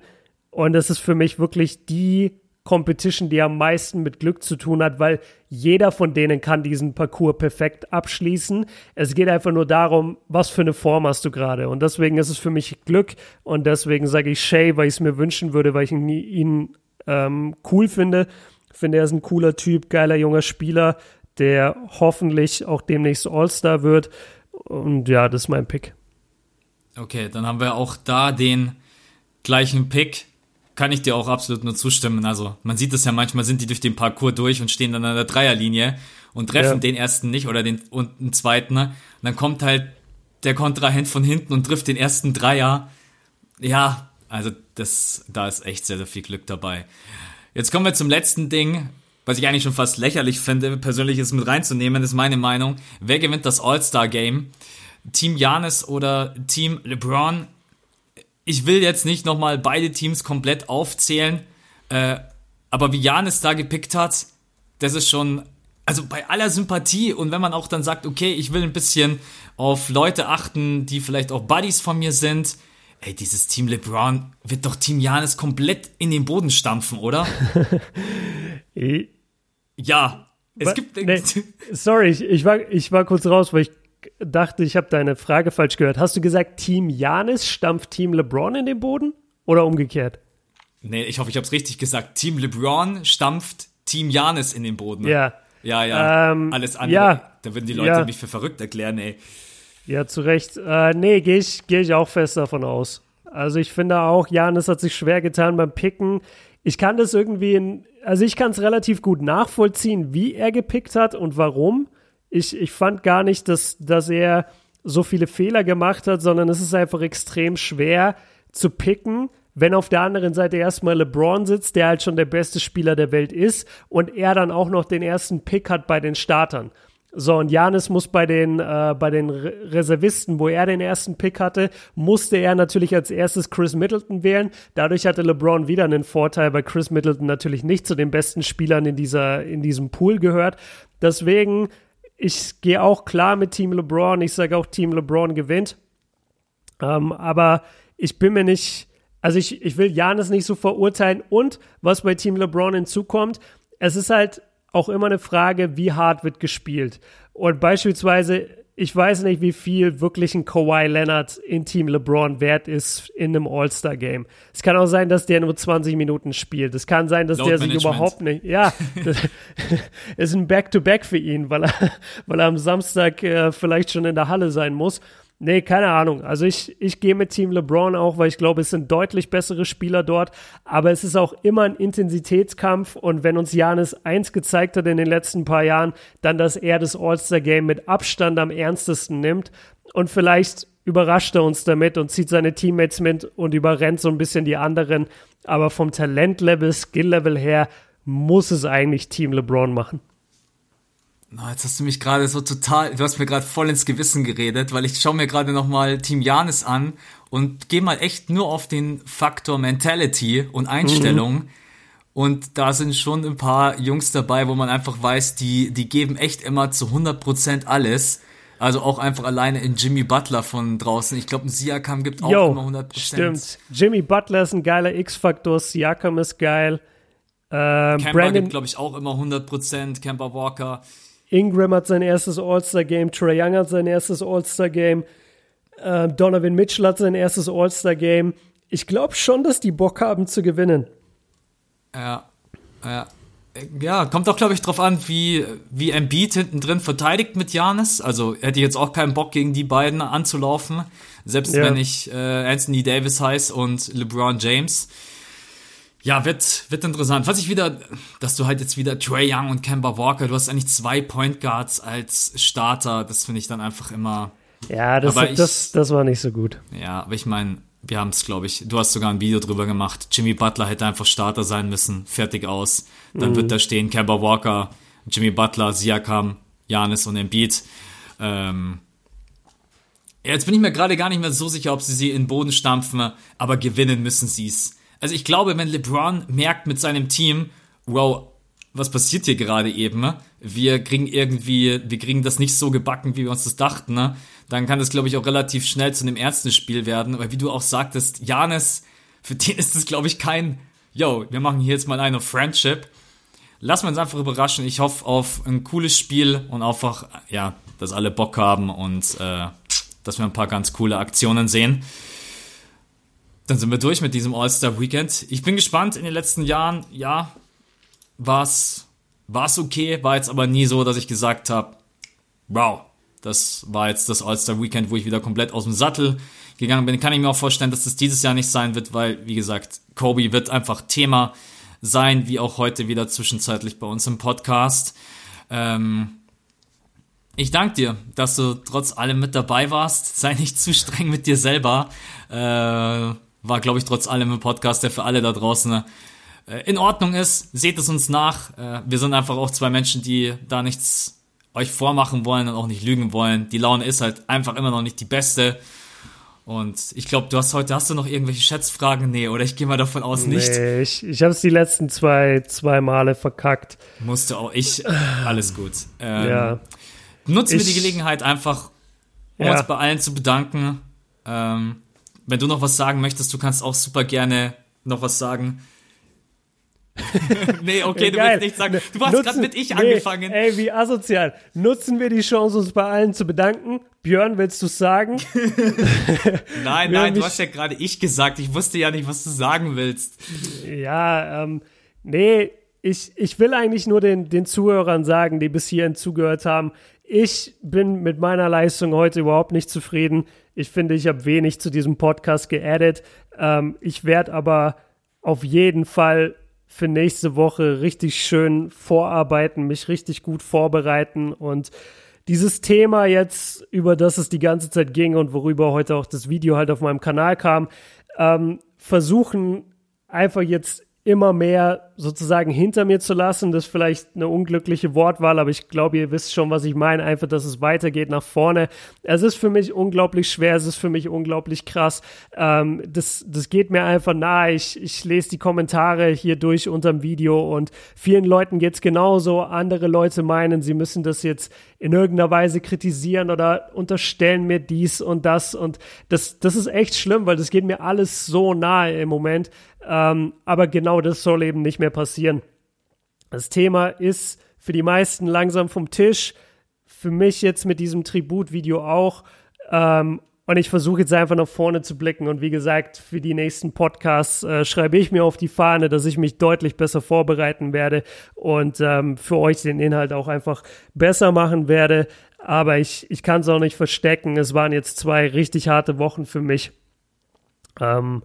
Und das ist für mich wirklich die Competition, die am meisten mit Glück zu tun hat, weil jeder von denen kann diesen Parcours perfekt abschließen. Es geht einfach nur darum, was für eine Form hast du gerade. Und deswegen ist es für mich Glück und deswegen sage ich Shay, weil ich es mir wünschen würde, weil ich ihn, ihn ähm, cool finde. Ich finde, er ist ein cooler Typ, geiler junger Spieler, der hoffentlich auch demnächst All-Star wird. Und ja, das ist mein Pick. Okay, dann haben wir auch da den gleichen Pick. Kann ich dir auch absolut nur zustimmen. Also, man sieht es ja manchmal, sind die durch den Parcours durch und stehen dann an der Dreierlinie und treffen ja. den ersten nicht oder den, und den zweiten. Und dann kommt halt der Kontrahent von hinten und trifft den ersten Dreier. Ja, also das, da ist echt sehr, sehr viel Glück dabei. Jetzt kommen wir zum letzten Ding, was ich eigentlich schon fast lächerlich finde, persönlich ist mit reinzunehmen, ist meine Meinung. Wer gewinnt das All-Star-Game? Team Janis oder Team LeBron. Ich will jetzt nicht nochmal beide Teams komplett aufzählen, äh, aber wie Janis da gepickt hat, das ist schon, also bei aller Sympathie und wenn man auch dann sagt, okay, ich will ein bisschen auf Leute achten, die vielleicht auch Buddies von mir sind, ey, dieses Team LeBron wird doch Team Janis komplett in den Boden stampfen, oder? ja, es gibt. Nee, sorry, ich, ich, war, ich war kurz raus, weil ich dachte, ich habe deine Frage falsch gehört. Hast du gesagt, Team Janis stampft Team LeBron in den Boden oder umgekehrt? Nee, ich hoffe, ich habe es richtig gesagt. Team LeBron stampft Team Janis in den Boden. Ja. Ja, ja. Ähm, Alles andere. ja. Da würden die Leute Ja. mich für verrückt erklären, ey. Ja, zu Recht. Äh, nee, gehe ich, geh ich auch fest davon aus. Also ich finde auch, Janis hat sich schwer getan beim Picken. Ich kann das irgendwie, in, also ich kann es relativ gut nachvollziehen, wie er gepickt hat und warum. Ich, ich fand gar nicht, dass, dass er so viele Fehler gemacht hat, sondern es ist einfach extrem schwer zu picken, wenn auf der anderen Seite erstmal LeBron sitzt, der halt schon der beste Spieler der Welt ist und er dann auch noch den ersten Pick hat bei den Startern. So, und Janis muss bei den, äh, bei den Re Reservisten, wo er den ersten Pick hatte, musste er natürlich als erstes Chris Middleton wählen. Dadurch hatte LeBron wieder einen Vorteil, weil Chris Middleton natürlich nicht zu den besten Spielern in, dieser, in diesem Pool gehört. Deswegen, ich gehe auch klar mit Team LeBron. Ich sage auch, Team LeBron gewinnt. Ähm, aber ich bin mir nicht, also ich, ich will Janis nicht so verurteilen. Und was bei Team LeBron hinzukommt, es ist halt auch immer eine Frage, wie hart wird gespielt. Und beispielsweise, ich weiß nicht, wie viel wirklich ein Kawhi Leonard in Team LeBron wert ist in einem All-Star-Game. Es kann auch sein, dass der nur 20 Minuten spielt. Es kann sein, dass Load der sich Management. überhaupt nicht, ja, das ist ein Back-to-Back für ihn, weil er, weil er am Samstag äh, vielleicht schon in der Halle sein muss. Nee, keine Ahnung. Also ich, ich gehe mit Team LeBron auch, weil ich glaube, es sind deutlich bessere Spieler dort. Aber es ist auch immer ein Intensitätskampf. Und wenn uns Janis eins gezeigt hat in den letzten paar Jahren, dann, dass er das All-Star-Game mit Abstand am ernstesten nimmt. Und vielleicht überrascht er uns damit und zieht seine Teammates mit und überrennt so ein bisschen die anderen. Aber vom Talentlevel, Skill-Level her muss es eigentlich Team LeBron machen. Na, jetzt hast du mich gerade so total, du hast mir gerade voll ins Gewissen geredet, weil ich schaue mir gerade nochmal Team Janis an und gehe mal echt nur auf den Faktor Mentality und Einstellung. Und da sind schon ein paar Jungs dabei, wo man einfach weiß, die, die geben echt immer zu 100% alles. Also auch einfach alleine in Jimmy Butler von draußen. Ich glaube, ein Siakam gibt auch Yo, immer 100%. Stimmt. Jimmy Butler ist ein geiler X-Faktor, Siakam ist geil. Ähm, Kemba Brandon gibt, glaube ich, auch immer 100%. Kemba Walker. Ingram hat sein erstes All-Star-Game, Trey Young hat sein erstes All-Star-Game, ähm, Donovan Mitchell hat sein erstes All-Star-Game. Ich glaube schon, dass die Bock haben zu gewinnen. Ja, ja. Ja, kommt auch, glaube ich, drauf an, wie, wie Embiid hinten drin verteidigt mit Janis. Also hätte ich jetzt auch keinen Bock, gegen die beiden anzulaufen. Selbst Ja. wenn ich äh, Anthony Davis heiß und LeBron James. Ja, wird, wird interessant. Was ich wieder, dass du halt jetzt wieder Trey Young und Kemba Walker, du hast eigentlich zwei Point Guards als Starter. Das finde ich dann einfach immer, Ja, das, Aber ich- das, das war nicht so gut. ja, aber ich meine, wir haben es, glaube ich, du hast sogar ein Video drüber gemacht. Jimmy Butler hätte einfach Starter sein müssen. Fertig aus. Dann wird da stehen Kemba Walker, Jimmy Butler, Siakam, Janis und Embiid. Ähm, ja, jetzt bin ich mir gerade gar nicht mehr so sicher, ob sie sie in den Boden stampfen, aber gewinnen müssen sie es. Also ich glaube, wenn LeBron merkt mit seinem Team, wow, was passiert hier gerade eben? ne? Wir kriegen irgendwie, wir kriegen das nicht so gebacken, wie wir uns das dachten. Ne? Dann kann das, glaube ich, auch relativ schnell zu einem ernsten Spiel werden. Weil wie du auch sagtest, Janis, für den ist es, glaube ich, kein, yo, wir machen hier jetzt mal eine Friendship. Lassen wir uns einfach überraschen. Ich hoffe auf ein cooles Spiel und einfach, ja, dass alle Bock haben und äh, dass wir ein paar ganz coole Aktionen sehen. Dann sind wir durch mit diesem All-Star-Weekend. Ich bin gespannt. In den letzten Jahren, ja, war's war's okay, war jetzt aber nie so, dass ich gesagt habe, wow, das war jetzt das All-Star-Weekend, wo ich wieder komplett aus dem Sattel gegangen bin. Kann ich mir auch vorstellen, dass das dieses Jahr nicht sein wird, weil, wie gesagt, Kobe wird einfach Thema sein, wie auch heute wieder zwischenzeitlich bei uns im Podcast. Ähm, ich danke dir, dass du trotz allem mit dabei warst. Sei nicht zu streng mit dir selber. Äh, war, glaube ich, trotz allem ein Podcast, der für alle da draußen äh, in Ordnung ist. Seht es uns nach. Äh, wir sind einfach auch zwei Menschen, die da nichts euch vormachen wollen und auch nicht lügen wollen. Die Laune ist halt einfach immer noch nicht die beste. Und ich glaube, du hast heute, hast du noch irgendwelche Schätzfragen? Nee, oder ich gehe mal davon aus, nicht. Nee, ich ich habe es die letzten zwei, zwei Male verkackt. Musste auch ich. Alles gut. Ähm, ja. Nutzen wir die Gelegenheit einfach, um Ja. uns bei allen zu bedanken. Ähm, wenn du noch was sagen möchtest, du kannst auch super gerne noch was sagen. nee, okay, du Geil. willst nicht sagen. Du hast gerade mit ich nee, angefangen. Ey, wie asozial. Nutzen wir die Chance, uns bei allen zu bedanken. Björn, willst du sagen? nein, nein, du hast ja gerade ich gesagt. Ich wusste ja nicht, was du sagen willst. ja, ähm, nee, ich, ich will eigentlich nur den, den Zuhörern sagen, die bis hierhin zugehört haben, ich bin mit meiner Leistung heute überhaupt nicht zufrieden. Ich finde, ich habe wenig zu diesem Podcast geaddet. Ähm, ich werde aber auf jeden Fall für nächste Woche richtig schön vorarbeiten, mich richtig gut vorbereiten und dieses Thema jetzt, über das es die ganze Zeit ging und worüber heute auch das Video halt auf meinem Kanal kam, ähm, versuchen einfach jetzt immer mehr sozusagen hinter mir zu lassen. Das ist vielleicht eine unglückliche Wortwahl, aber ich glaube, ihr wisst schon, was ich meine. Einfach, dass es weitergeht nach vorne. Es ist für mich unglaublich schwer, es ist für mich unglaublich krass. Ähm, das, das geht mir einfach nahe. Ich, ich lese die Kommentare hier durch unterm Video und vielen Leuten geht's genauso. Andere Leute meinen, sie müssen das jetzt in irgendeiner Weise kritisieren oder unterstellen mir dies und das. Und das, das ist echt schlimm, weil das geht mir alles so nahe im Moment. Ähm, aber genau das soll eben nicht mehr passieren. Das Thema ist für die meisten langsam vom Tisch. Für mich jetzt mit diesem Tributvideo auch. Ähm, und ich versuche jetzt einfach nach vorne zu blicken. Und wie gesagt, für die nächsten Podcasts äh, schreibe ich mir auf die Fahne, dass ich mich deutlich besser vorbereiten werde und ähm, für euch den Inhalt auch einfach besser machen werde. Aber ich, ich kann es auch nicht verstecken. Es waren jetzt zwei richtig harte Wochen für mich. Ähm,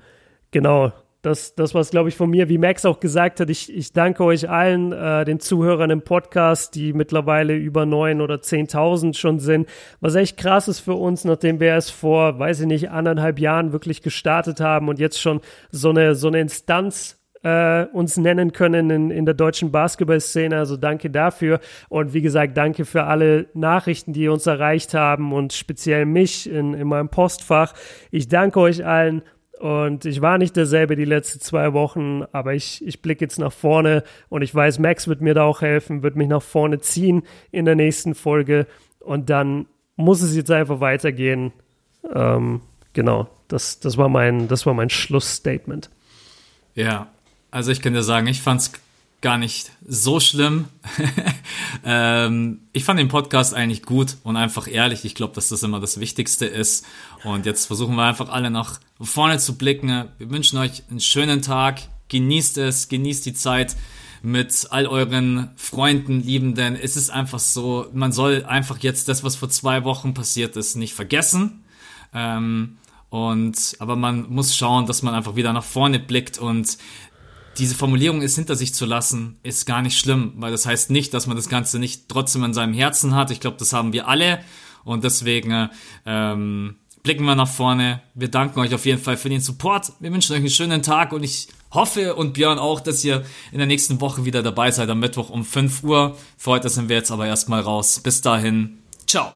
genau, das, das was, glaube ich, von mir, wie Max auch gesagt hat, ich, ich danke euch allen, äh, den Zuhörern im Podcast, die mittlerweile über neun oder zehntausend schon sind. Was echt krass ist für uns, nachdem wir es vor, weiß ich nicht, anderthalb Jahren wirklich gestartet haben und jetzt schon so eine, so eine Instanz äh, uns nennen können in, in der deutschen Basketballszene. Also danke dafür. Und wie gesagt, danke für alle Nachrichten, die uns erreicht haben und speziell mich in, in meinem Postfach. Ich danke euch allen und ich war nicht derselbe die letzten zwei Wochen, aber ich, ich blicke jetzt nach vorne und ich weiß, Max wird mir da auch helfen, wird mich nach vorne ziehen in der nächsten Folge. Und dann muss es jetzt einfach weitergehen. Ähm, genau, das, das, war mein, das war mein Schlussstatement. Ja, also ich kann dir sagen, ich fand es gar nicht so schlimm. ähm, ich fand den Podcast eigentlich gut und einfach ehrlich. Ich glaube, dass das immer das Wichtigste ist. Und jetzt versuchen wir einfach alle nach vorne zu blicken. Wir wünschen euch einen schönen Tag. Genießt es, genießt die Zeit mit all euren Freunden, Liebenden. Es ist einfach so, man soll einfach jetzt das, was vor zwei Wochen passiert ist, nicht vergessen. Ähm, und, aber man muss schauen, dass man einfach wieder nach vorne blickt und diese Formulierung ist hinter sich zu lassen, ist gar nicht schlimm, weil das heißt nicht, dass man das Ganze nicht trotzdem in seinem Herzen hat. Ich glaube, das haben wir alle und deswegen ähm, blicken wir nach vorne. Wir danken euch auf jeden Fall für den Support. Wir wünschen euch einen schönen Tag und ich hoffe und Björn auch, dass ihr in der nächsten Woche wieder dabei seid am Mittwoch um 5 Uhr. Für heute sind wir jetzt aber erstmal raus. Bis dahin,